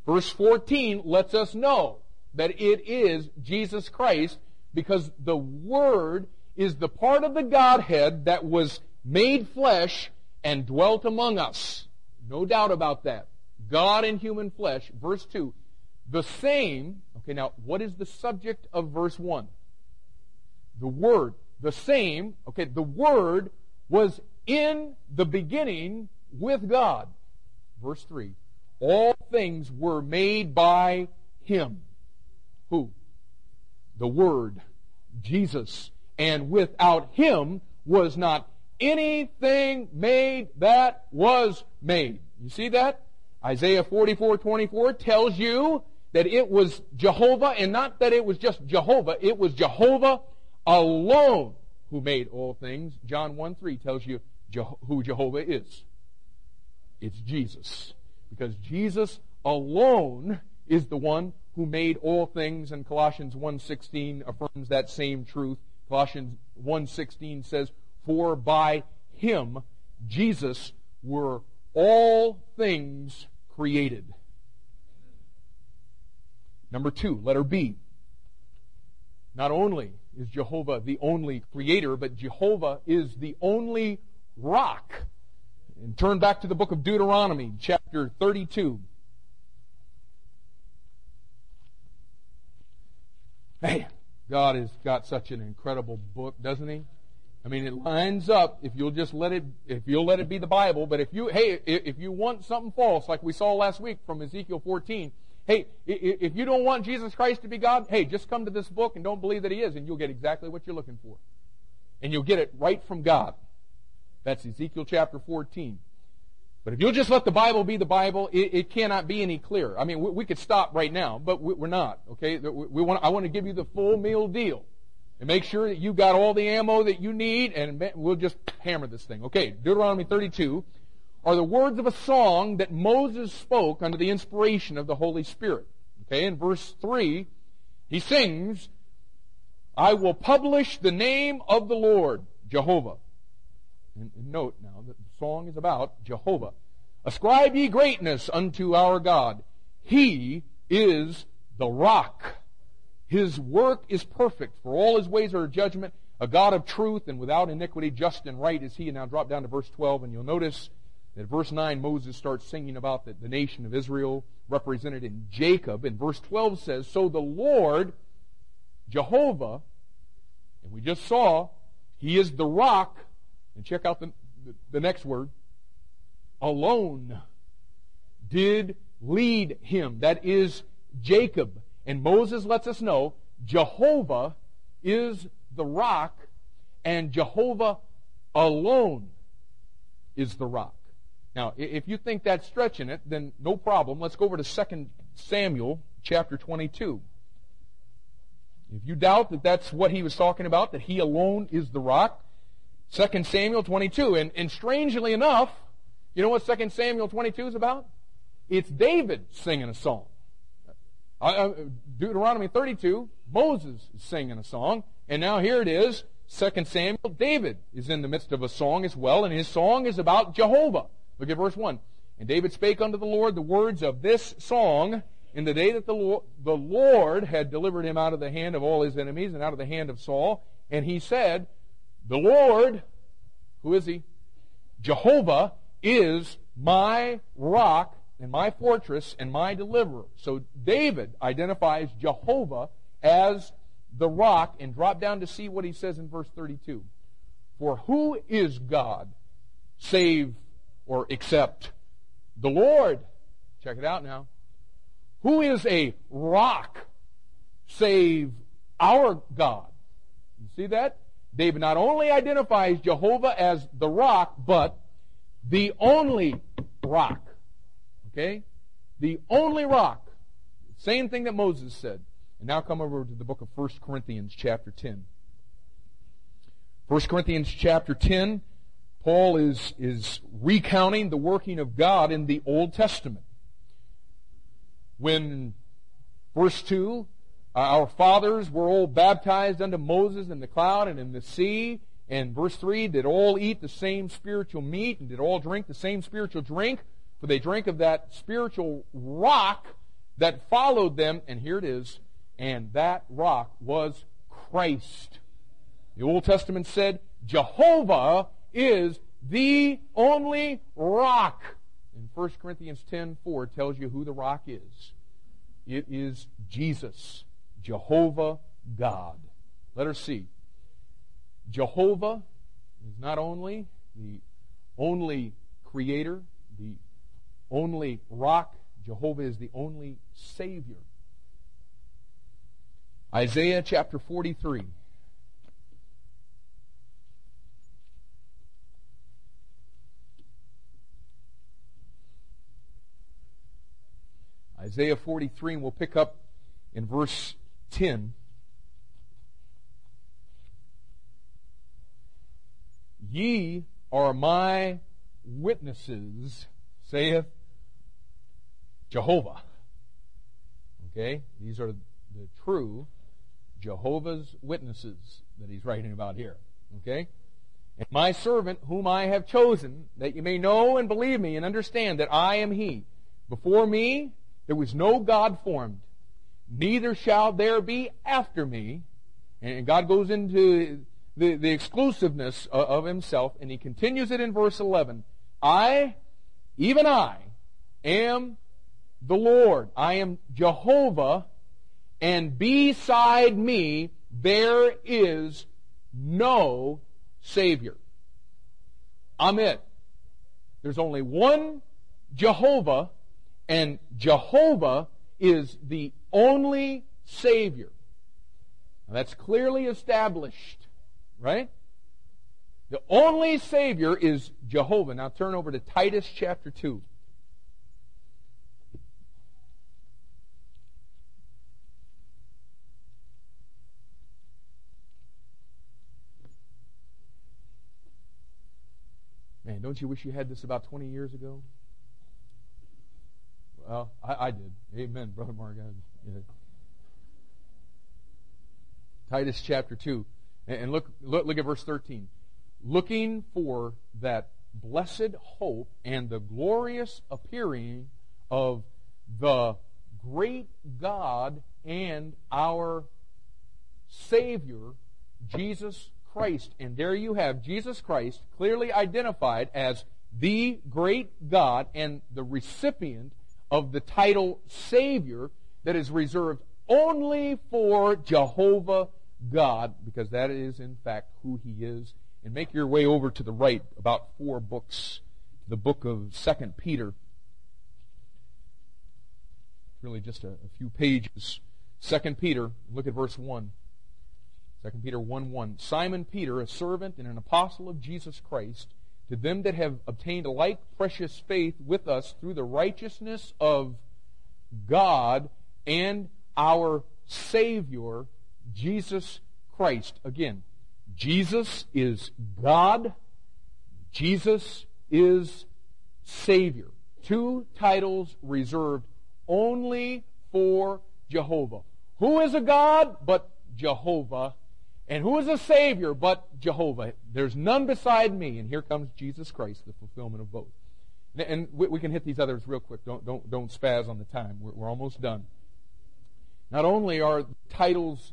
Verse 14 lets us know that it is Jesus Christ because the Word is the part of the Godhead that was made flesh and dwelt among us. No doubt about that. God in human flesh. Verse 2. The same, okay, now what is the subject of verse 1? The Word. The same, okay, the Word was in the beginning with God. Verse 3. All things were made by Him. Who? The Word. Jesus. And without Him was not anything made that was made. You see that? Isaiah 44, 24 tells you that it was Jehovah, and not that it was just Jehovah, it was Jehovah alone who made all things. John 1 3 tells you who Jehovah is. It's Jesus. Because Jesus alone is the one who made all things, and Colossians 1.16 affirms that same truth. Colossians 1.16 says, For by him, Jesus, were all things created. Number two, letter B. Not only is Jehovah the only creator, but Jehovah is the only rock. And turn back to the book of Deuteronomy, chapter 32. Man, God has got such an incredible book, doesn't he? I mean, it lines up if you'll just let it, if you'll let it be the Bible. But if you, hey, if you want something false, like we saw last week from Ezekiel 14, hey, if you don't want Jesus Christ to be God, hey, just come to this book and don't believe that He is, and you'll get exactly what you're looking for. And you'll get it right from God. That's Ezekiel chapter 14. But if you'll just let the Bible be the Bible, it, it cannot be any clearer. I mean, we, we, could stop right now, but we, are not. Okay, we, we want. I want to give you the full meal deal, and make sure that you've got all the ammo that you need, and we'll just hammer this thing. Okay, Deuteronomy 32 are the words of a song that Moses spoke under the inspiration of the Holy Spirit. Okay, in verse 3, he sings, I will publish the name of the Lord, Jehovah. And, note now that song is about Jehovah. Ascribe ye greatness unto our God. He is the rock. His work is perfect, for all his ways are judgment. A God of truth and without iniquity, just and right is he. And now drop down to verse 12, and you'll notice that verse 9, Moses starts singing about the, the nation of Israel represented in Jacob. And verse 12 says, So the Lord, Jehovah, and we just saw, he is the rock and check out the, the, next word. Alone did lead him. That is Jacob. And Moses lets us know Jehovah is the rock and Jehovah alone is the rock. Now, if you think that's stretching it, then no problem. Let's go over to 2 Samuel chapter 22. If you doubt that that's what he was talking about, that he alone is the rock, 2 Samuel 22. And, and strangely enough, you know what 2 Samuel 22 is about? It's David singing a song. Uh, uh, Deuteronomy 32, Moses is singing a song. And now here it is, 2 Samuel, David is in the midst of a song as well, and his song is about Jehovah. Look at verse 1. And David spake unto the Lord the words of this song in the day that the Lord, the Lord had delivered him out of the hand of all his enemies and out of the hand of Saul. And he said, the Lord, who is He? Jehovah is my rock and my fortress and my deliverer. So David identifies Jehovah as the rock and drop down to see what he says in verse 32. For who is God save or except the Lord? Check it out now. Who is a rock save our God? You see that? David not only identifies Jehovah as the rock, but the only rock. Okay? The only rock. Same thing that Moses said. And now come over to the book of 1 Corinthians chapter 10. 1 Corinthians chapter 10, Paul is, is recounting the working of God in the Old Testament. When, verse 2, uh, Uh, our fathers were all baptized unto Moses in the cloud and in the sea. And verse 3, did all eat the same spiritual meat and did all drink the same spiritual drink, for they drank of that spiritual rock that followed them. And here it is, and that rock was Christ. The Old Testament said, Jehovah is the only rock. And 1 Corinthians 10 4 tells you who the rock is. It is Jesus. Jehovah God. Let her see. Jehovah is not only the only creator, the only rock, Jehovah is the only Savior. Isaiah chapter 43. Isaiah 43, and we'll pick up in verse 10. Ye are my witnesses, saith Jehovah. Okay? These are the true Jehovah's Witnesses that he's writing about here. Okay? And my servant, whom I have chosen, that you may know and believe me and understand that I am he. Before me there was no God formed, neither shall there be after me. And God goes into the, the exclusiveness of, himself, and he continues it in verse 11. I, even I, am the Lord. I am Jehovah, and beside me there is no Savior. I'm it. There's only one Jehovah, and Jehovah is the only Savior. Now that's clearly established, right? The only Savior is Jehovah. Now turn over to Titus chapter 2. Man, don't you wish you had this about 20 years ago? Well, I, I did. Amen, Brother Mark. Yeah. Titus chapter 2. And look, look, look at verse 13. Looking for that blessed hope and the glorious appearing of the great God and our Savior, Jesus Christ. And there you have Jesus Christ clearly identified as the great God and the recipient of the title Savior that is reserved only for Jehovah God, because that is in fact who He is. And make your way over to the right about four books, the book of Second Peter. Really just a, a few pages. Second Peter, look at verse 1. 2 Peter 1 1. Simon Peter, a servant and an apostle of Jesus Christ, to them that have obtained a like precious faith with us through the righteousness of God and our Savior, Jesus Christ. Again, Jesus is God, Jesus is Savior. Two titles reserved only for Jehovah. Who is a God but Jehovah and who is a Savior but Jehovah? There's none beside me. And here comes Jesus Christ, the fulfillment of both. And we can hit these others real quick. Don't, don't, don't spaz on the time. We're, we're almost done. Not only are titles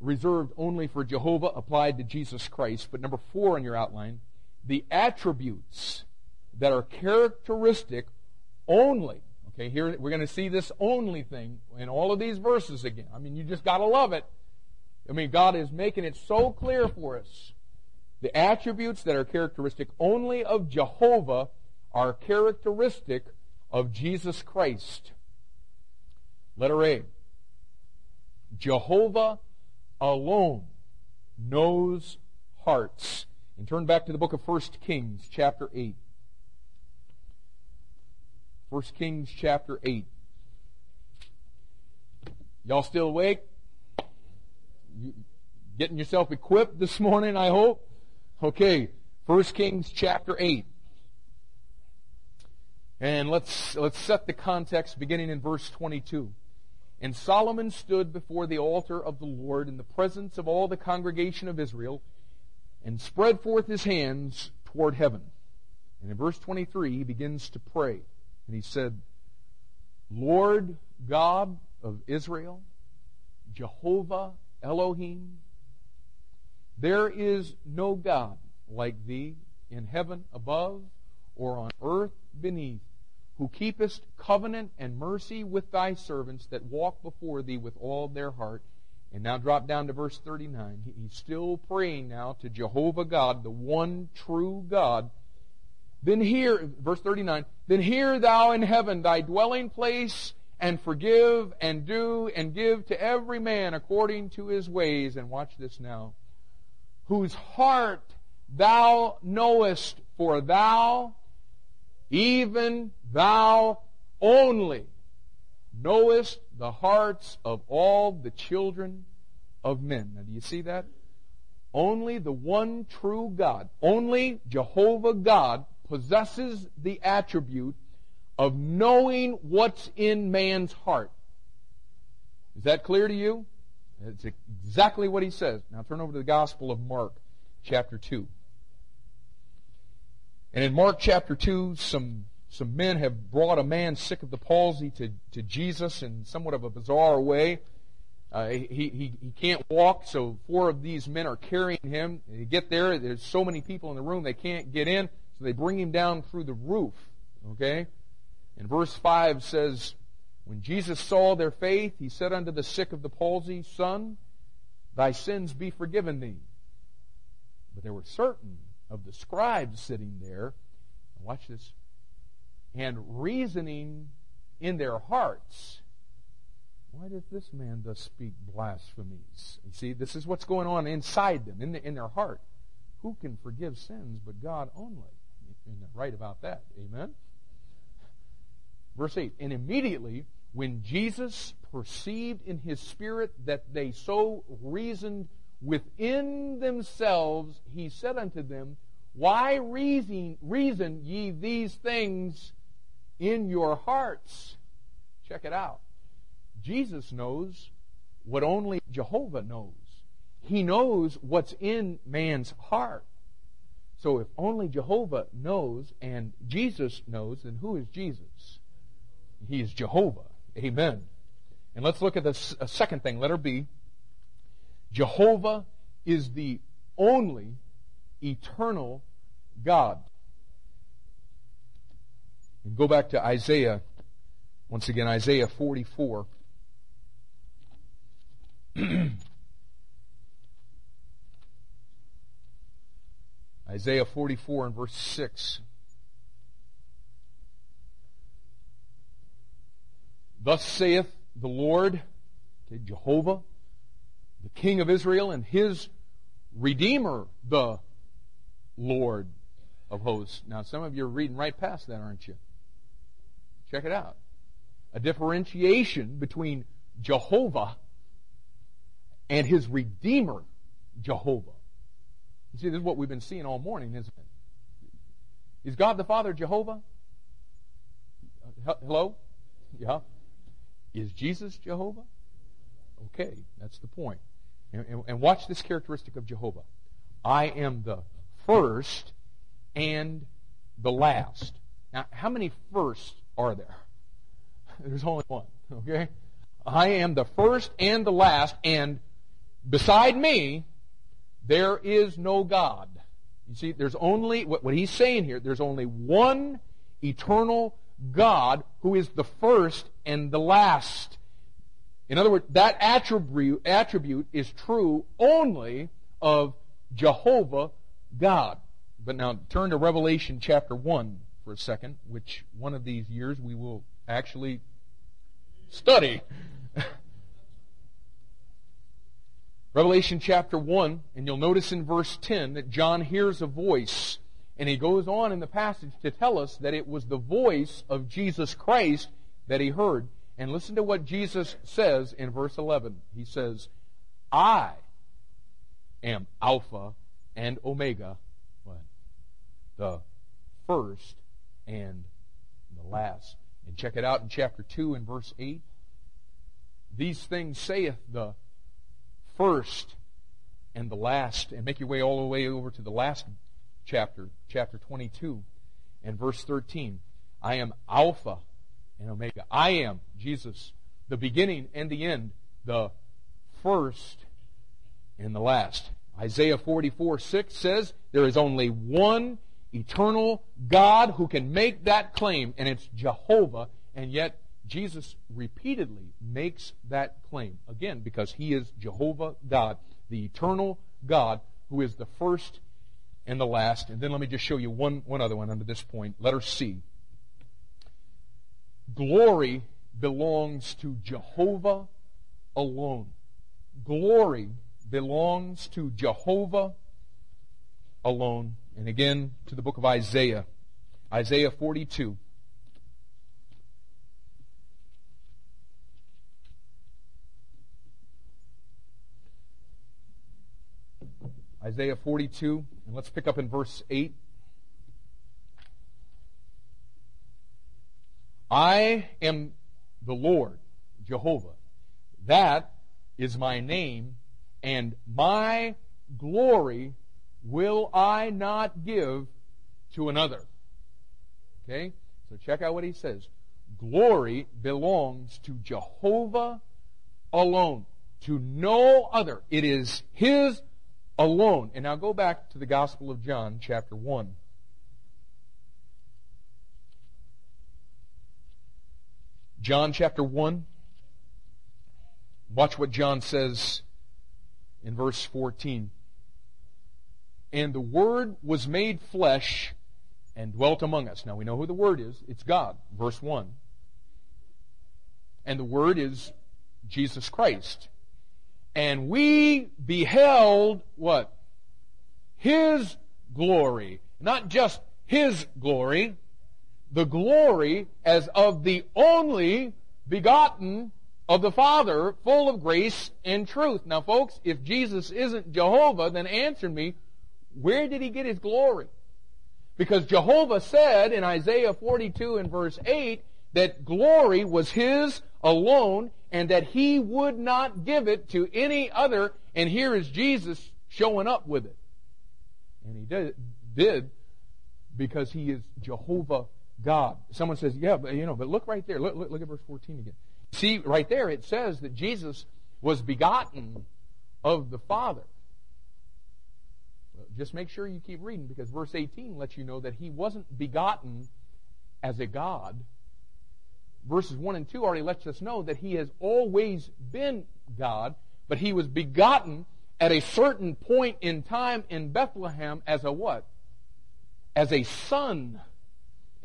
reserved only for Jehovah applied to Jesus Christ, but number four in your outline, the attributes that are characteristic only. Okay, here we're going to see this only thing in all of these verses again. I mean, you just got to love it. I mean, God is making it so clear for us. The attributes that are characteristic only of Jehovah are characteristic of Jesus Christ. Letter A. Jehovah alone knows hearts. And turn back to the book of 1 Kings, chapter 8. 1 Kings, chapter 8. Y'all still awake? getting yourself equipped this morning, I hope. Okay, 1 Kings chapter 8. And let's, let's set the context beginning in verse 22. And Solomon stood before the altar of the Lord in the presence of all the congregation of Israel and spread forth his hands toward heaven. And in verse 23, he begins to pray. And he said, Lord God of Israel, Jehovah Elohim. There is no God like thee in heaven above or on earth beneath, who keepest covenant and mercy with thy servants that walk before thee with all their heart. And now drop down to verse 39. He's still praying now to Jehovah God, the one true God. Then hear, verse 39, then hear thou in heaven thy dwelling place and forgive and do and give to every man according to his ways. And watch this now. Whose heart thou knowest, for thou, even thou only, knowest the hearts of all the children of men. Now, do you see that? Only the one true God, only Jehovah God possesses the attribute of knowing what's in man's heart. Is that clear to you? It's exactly what he says. Now turn over to the Gospel of Mark, chapter 2. And in Mark chapter 2, some, some men have brought a man sick of the palsy to, to Jesus in somewhat of a bizarre way. Uh, he, he, he can't walk, so four of these men are carrying him. They get there, there's so many people in the room, they can't get in, so they bring him down through the roof. Okay? And verse 5 says, When Jesus saw their faith, he said unto the sick of the palsy, Son, thy sins be forgiven thee. But there were certain of the scribes sitting there, watch this, and reasoning in their hearts, why does this man thus speak blasphemies? You see, this is what's going on inside them, in, the, in their heart. Who can forgive sins but God only? And they're right about that. Amen? Verse 8 And immediately, when Jesus perceived in his spirit that they so reasoned within themselves, he said unto them, Why reason, reason ye these things in your hearts? Check it out. Jesus knows what only Jehovah knows. He knows what's in man's heart. So if only Jehovah knows and Jesus knows, then who is Jesus? He is Jehovah. Amen. And let's look at the uh, second thing, letter B. Jehovah is the only eternal God. And go back to Isaiah, once again, Isaiah 44. Isaiah 44 and verse 6. Thus saith the Lord, Jehovah, the King of Israel, and his Redeemer, the Lord of hosts. Now, some of you are reading right past that, aren't you? Check it out. A differentiation between Jehovah and his Redeemer, Jehovah. You see, this is what we've been seeing all morning, isn't it? Is God the Father Jehovah? Hello? Yeah. Is Jesus Jehovah? Okay, that's the point. And, and, and watch this characteristic of Jehovah. I am the first and the last. Now, how many firsts are there? There's only one, okay? I am the first and the last, and beside me, there is no God. You see, there's only, what, what he's saying here, there's only one eternal God who is the first and the last. In other words, that attribute, attribute is true only of Jehovah God. But now turn to Revelation chapter 1 for a second, which one of these years we will actually study. Revelation chapter 1, and you'll notice in verse 10 that John hears a voice. And he goes on in the passage to tell us that it was the voice of Jesus Christ that he heard. And listen to what Jesus says in verse 11. He says, I am Alpha and Omega, what? the first and the last. And check it out in chapter 2 and verse 8. These things saith the first and the last, and make your way all the way over to the last chapter, chapter 22 and verse 13. I am Alpha and Omega. I am, Jesus, the beginning and the end, the first and the last. Isaiah 44 6 says, There is only one eternal God who can make that claim, and it's Jehovah, and yet Jesus repeatedly makes that claim. Again, because he is Jehovah God, the eternal God who is the first and the last. And then let me just show you one, one other one under this point. Letter C. Glory belongs to Jehovah alone. Glory belongs to Jehovah alone. And again, to the book of Isaiah. Isaiah 42. Isaiah 42, and let's pick up in verse 8. I am the Lord, Jehovah, That is my name, and my glory will I not give to another. Okay? So check out what he says. Glory belongs to Jehovah alone, to no other. It is his alone. And now go back to the Gospel of John, chapter 1. John chapter 1. Watch what John says in verse 14. And the Word was made flesh and dwelt among us. Now we know who the Word is. It's God. Verse 1. And the Word is Jesus Christ. And we beheld what? His glory. Not just His glory. The glory as of the only begotten of the Father, full of grace and truth. Now folks, if Jesus isn't Jehovah, then answer me, where did He get His glory? Because Jehovah said in Isaiah 42 and verse 8 that glory was His alone and that He would not give it to any other. And here is Jesus showing up with it. And He did, did because He is Jehovah God. Someone says, yeah, but you know, but look right there. Look, look, look at verse 14 again. See, right there it says that Jesus was begotten of the Father just make sure you keep reading because verse 18 lets you know that he wasn't begotten as a God. Verses 1 and 2 already lets us know that he has always been God, but he was begotten at a certain point in time in Bethlehem as a what? As a son.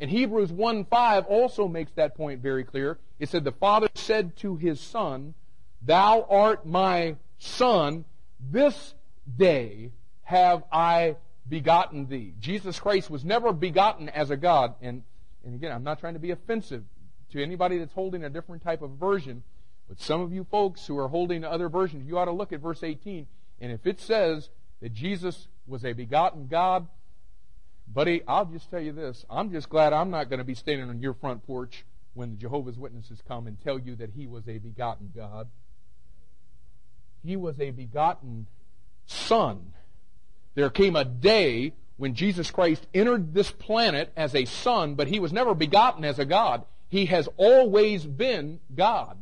And Hebrews 1 5 also makes that point very clear. It said, The Father said to his Son, Thou art my Son, this day have I begotten thee. Jesus Christ was never begotten as a God. And, and again, I'm not trying to be offensive to anybody that's holding a different type of version, but some of you folks who are holding other versions, you ought to look at verse 18. And if it says that Jesus was a begotten God, buddy, I'll just tell you this. I'm just glad I'm not going to be standing on your front porch when the Jehovah's Witnesses come and tell you that he was a begotten God. He was a begotten Son there came a day when Jesus Christ entered this planet as a son, but he was never begotten as a God. He has always been God.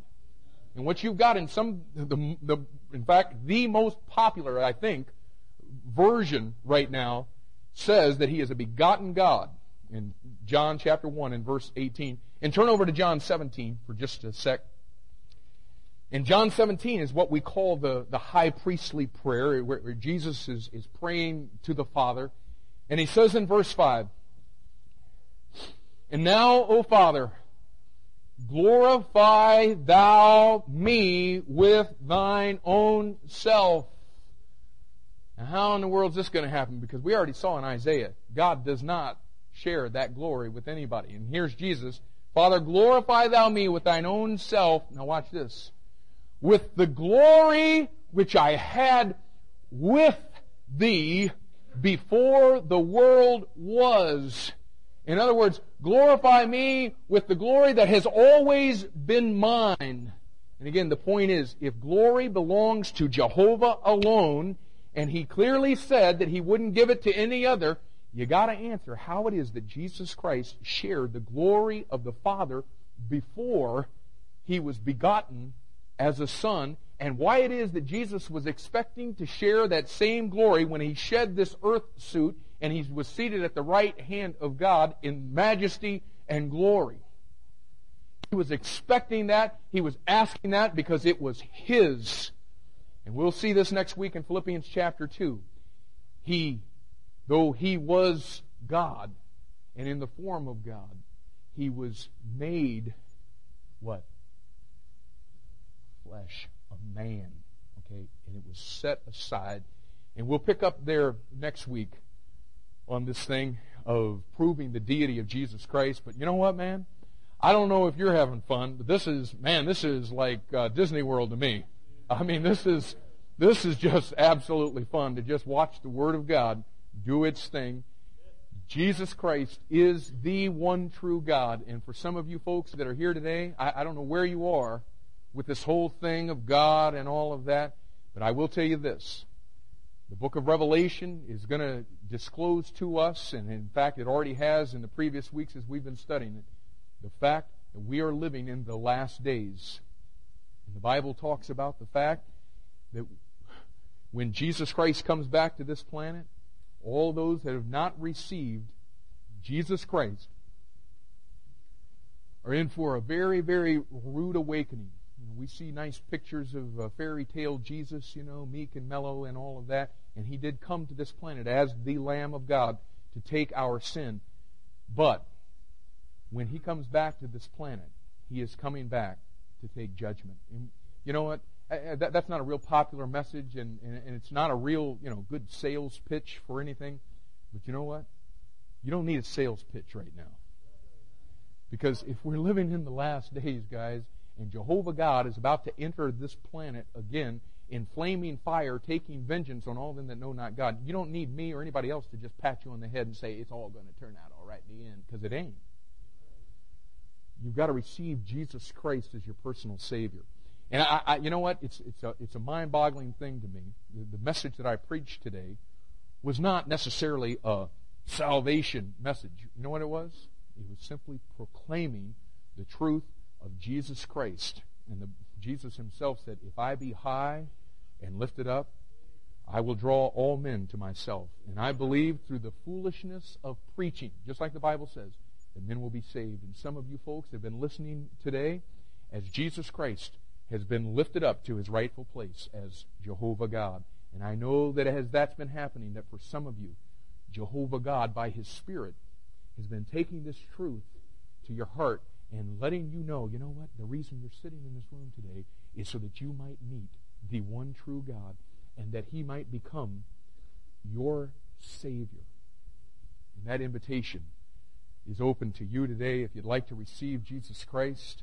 And what you've got in some, the, the, in fact, the most popular, I think, version right now says that he is a begotten God in John chapter 1 and verse 18. And turn over to John 17 for just a sec. In John 17 is what we call the, the high priestly prayer, where, where Jesus is, is praying to the Father. And he says in verse 5, And now, O Father, glorify thou me with thine own self. Now, how in the world is this going to happen? Because we already saw in Isaiah, God does not share that glory with anybody. And here's Jesus. Father, glorify thou me with thine own self. Now watch this with the glory which I had with thee before the world was. In other words, glorify me with the glory that has always been mine. And again, the point is, if glory belongs to Jehovah alone, and he clearly said that he wouldn't give it to any other, you gotta answer how it is that Jesus Christ shared the glory of the Father before he was begotten as a son and why it is that Jesus was expecting to share that same glory when he shed this earth suit and he was seated at the right hand of God in majesty and glory. He was expecting that. He was asking that because it was his. And we'll see this next week in Philippians chapter 2. He, though he was God and in the form of God, he was made what? flesh, a man. Okay? And it was set aside. And we'll pick up there next week on this thing of proving the deity of Jesus Christ. But you know what, man? I don't know if you're having fun, but this is, man, this is like uh, Disney World to me. I mean, this is, this is just absolutely fun to just watch the Word of God do its thing. Jesus Christ is the one true God. And for some of you folks that are here today, I, I don't know where you are, with this whole thing of God and all of that. But I will tell you this. The book of Revelation is going to disclose to us, and in fact it already has in the previous weeks as we've been studying it, the fact that we are living in the last days. The Bible talks about the fact that when Jesus Christ comes back to this planet, all those that have not received Jesus Christ are in for a very, very rude awakening. You know, we see nice pictures of uh, fairy tale Jesus, you know, meek and mellow and all of that. And he did come to this planet as the Lamb of God to take our sin. But when he comes back to this planet, he is coming back to take judgment. And you know what? That, that's not a real popular message, and, and, and it's not a real, you know, good sales pitch for anything. But you know what? You don't need a sales pitch right now. Because if we're living in the last days, guys, and Jehovah God is about to enter this planet again in flaming fire, taking vengeance on all them that know not God, you don't need me or anybody else to just pat you on the head and say it's all going to turn out all right in the end, because it ain't. You've got to receive Jesus Christ as your personal Savior. And I, I, you know what? It's, it's a, it's a mind-boggling thing to me. The, the message that I preached today was not necessarily a salvation message. You know what it was? It was simply proclaiming the truth of Jesus Christ. And the, Jesus himself said, If I be high and lifted up, I will draw all men to myself. And I believe through the foolishness of preaching, just like the Bible says, that men will be saved. And some of you folks have been listening today as Jesus Christ has been lifted up to his rightful place as Jehovah God. And I know that as that's been happening, that for some of you, Jehovah God, by his Spirit, has been taking this truth to your heart and letting you know, you know what? The reason you're sitting in this room today is so that you might meet the one true God and that he might become your Savior. And that invitation is open to you today if you'd like to receive Jesus Christ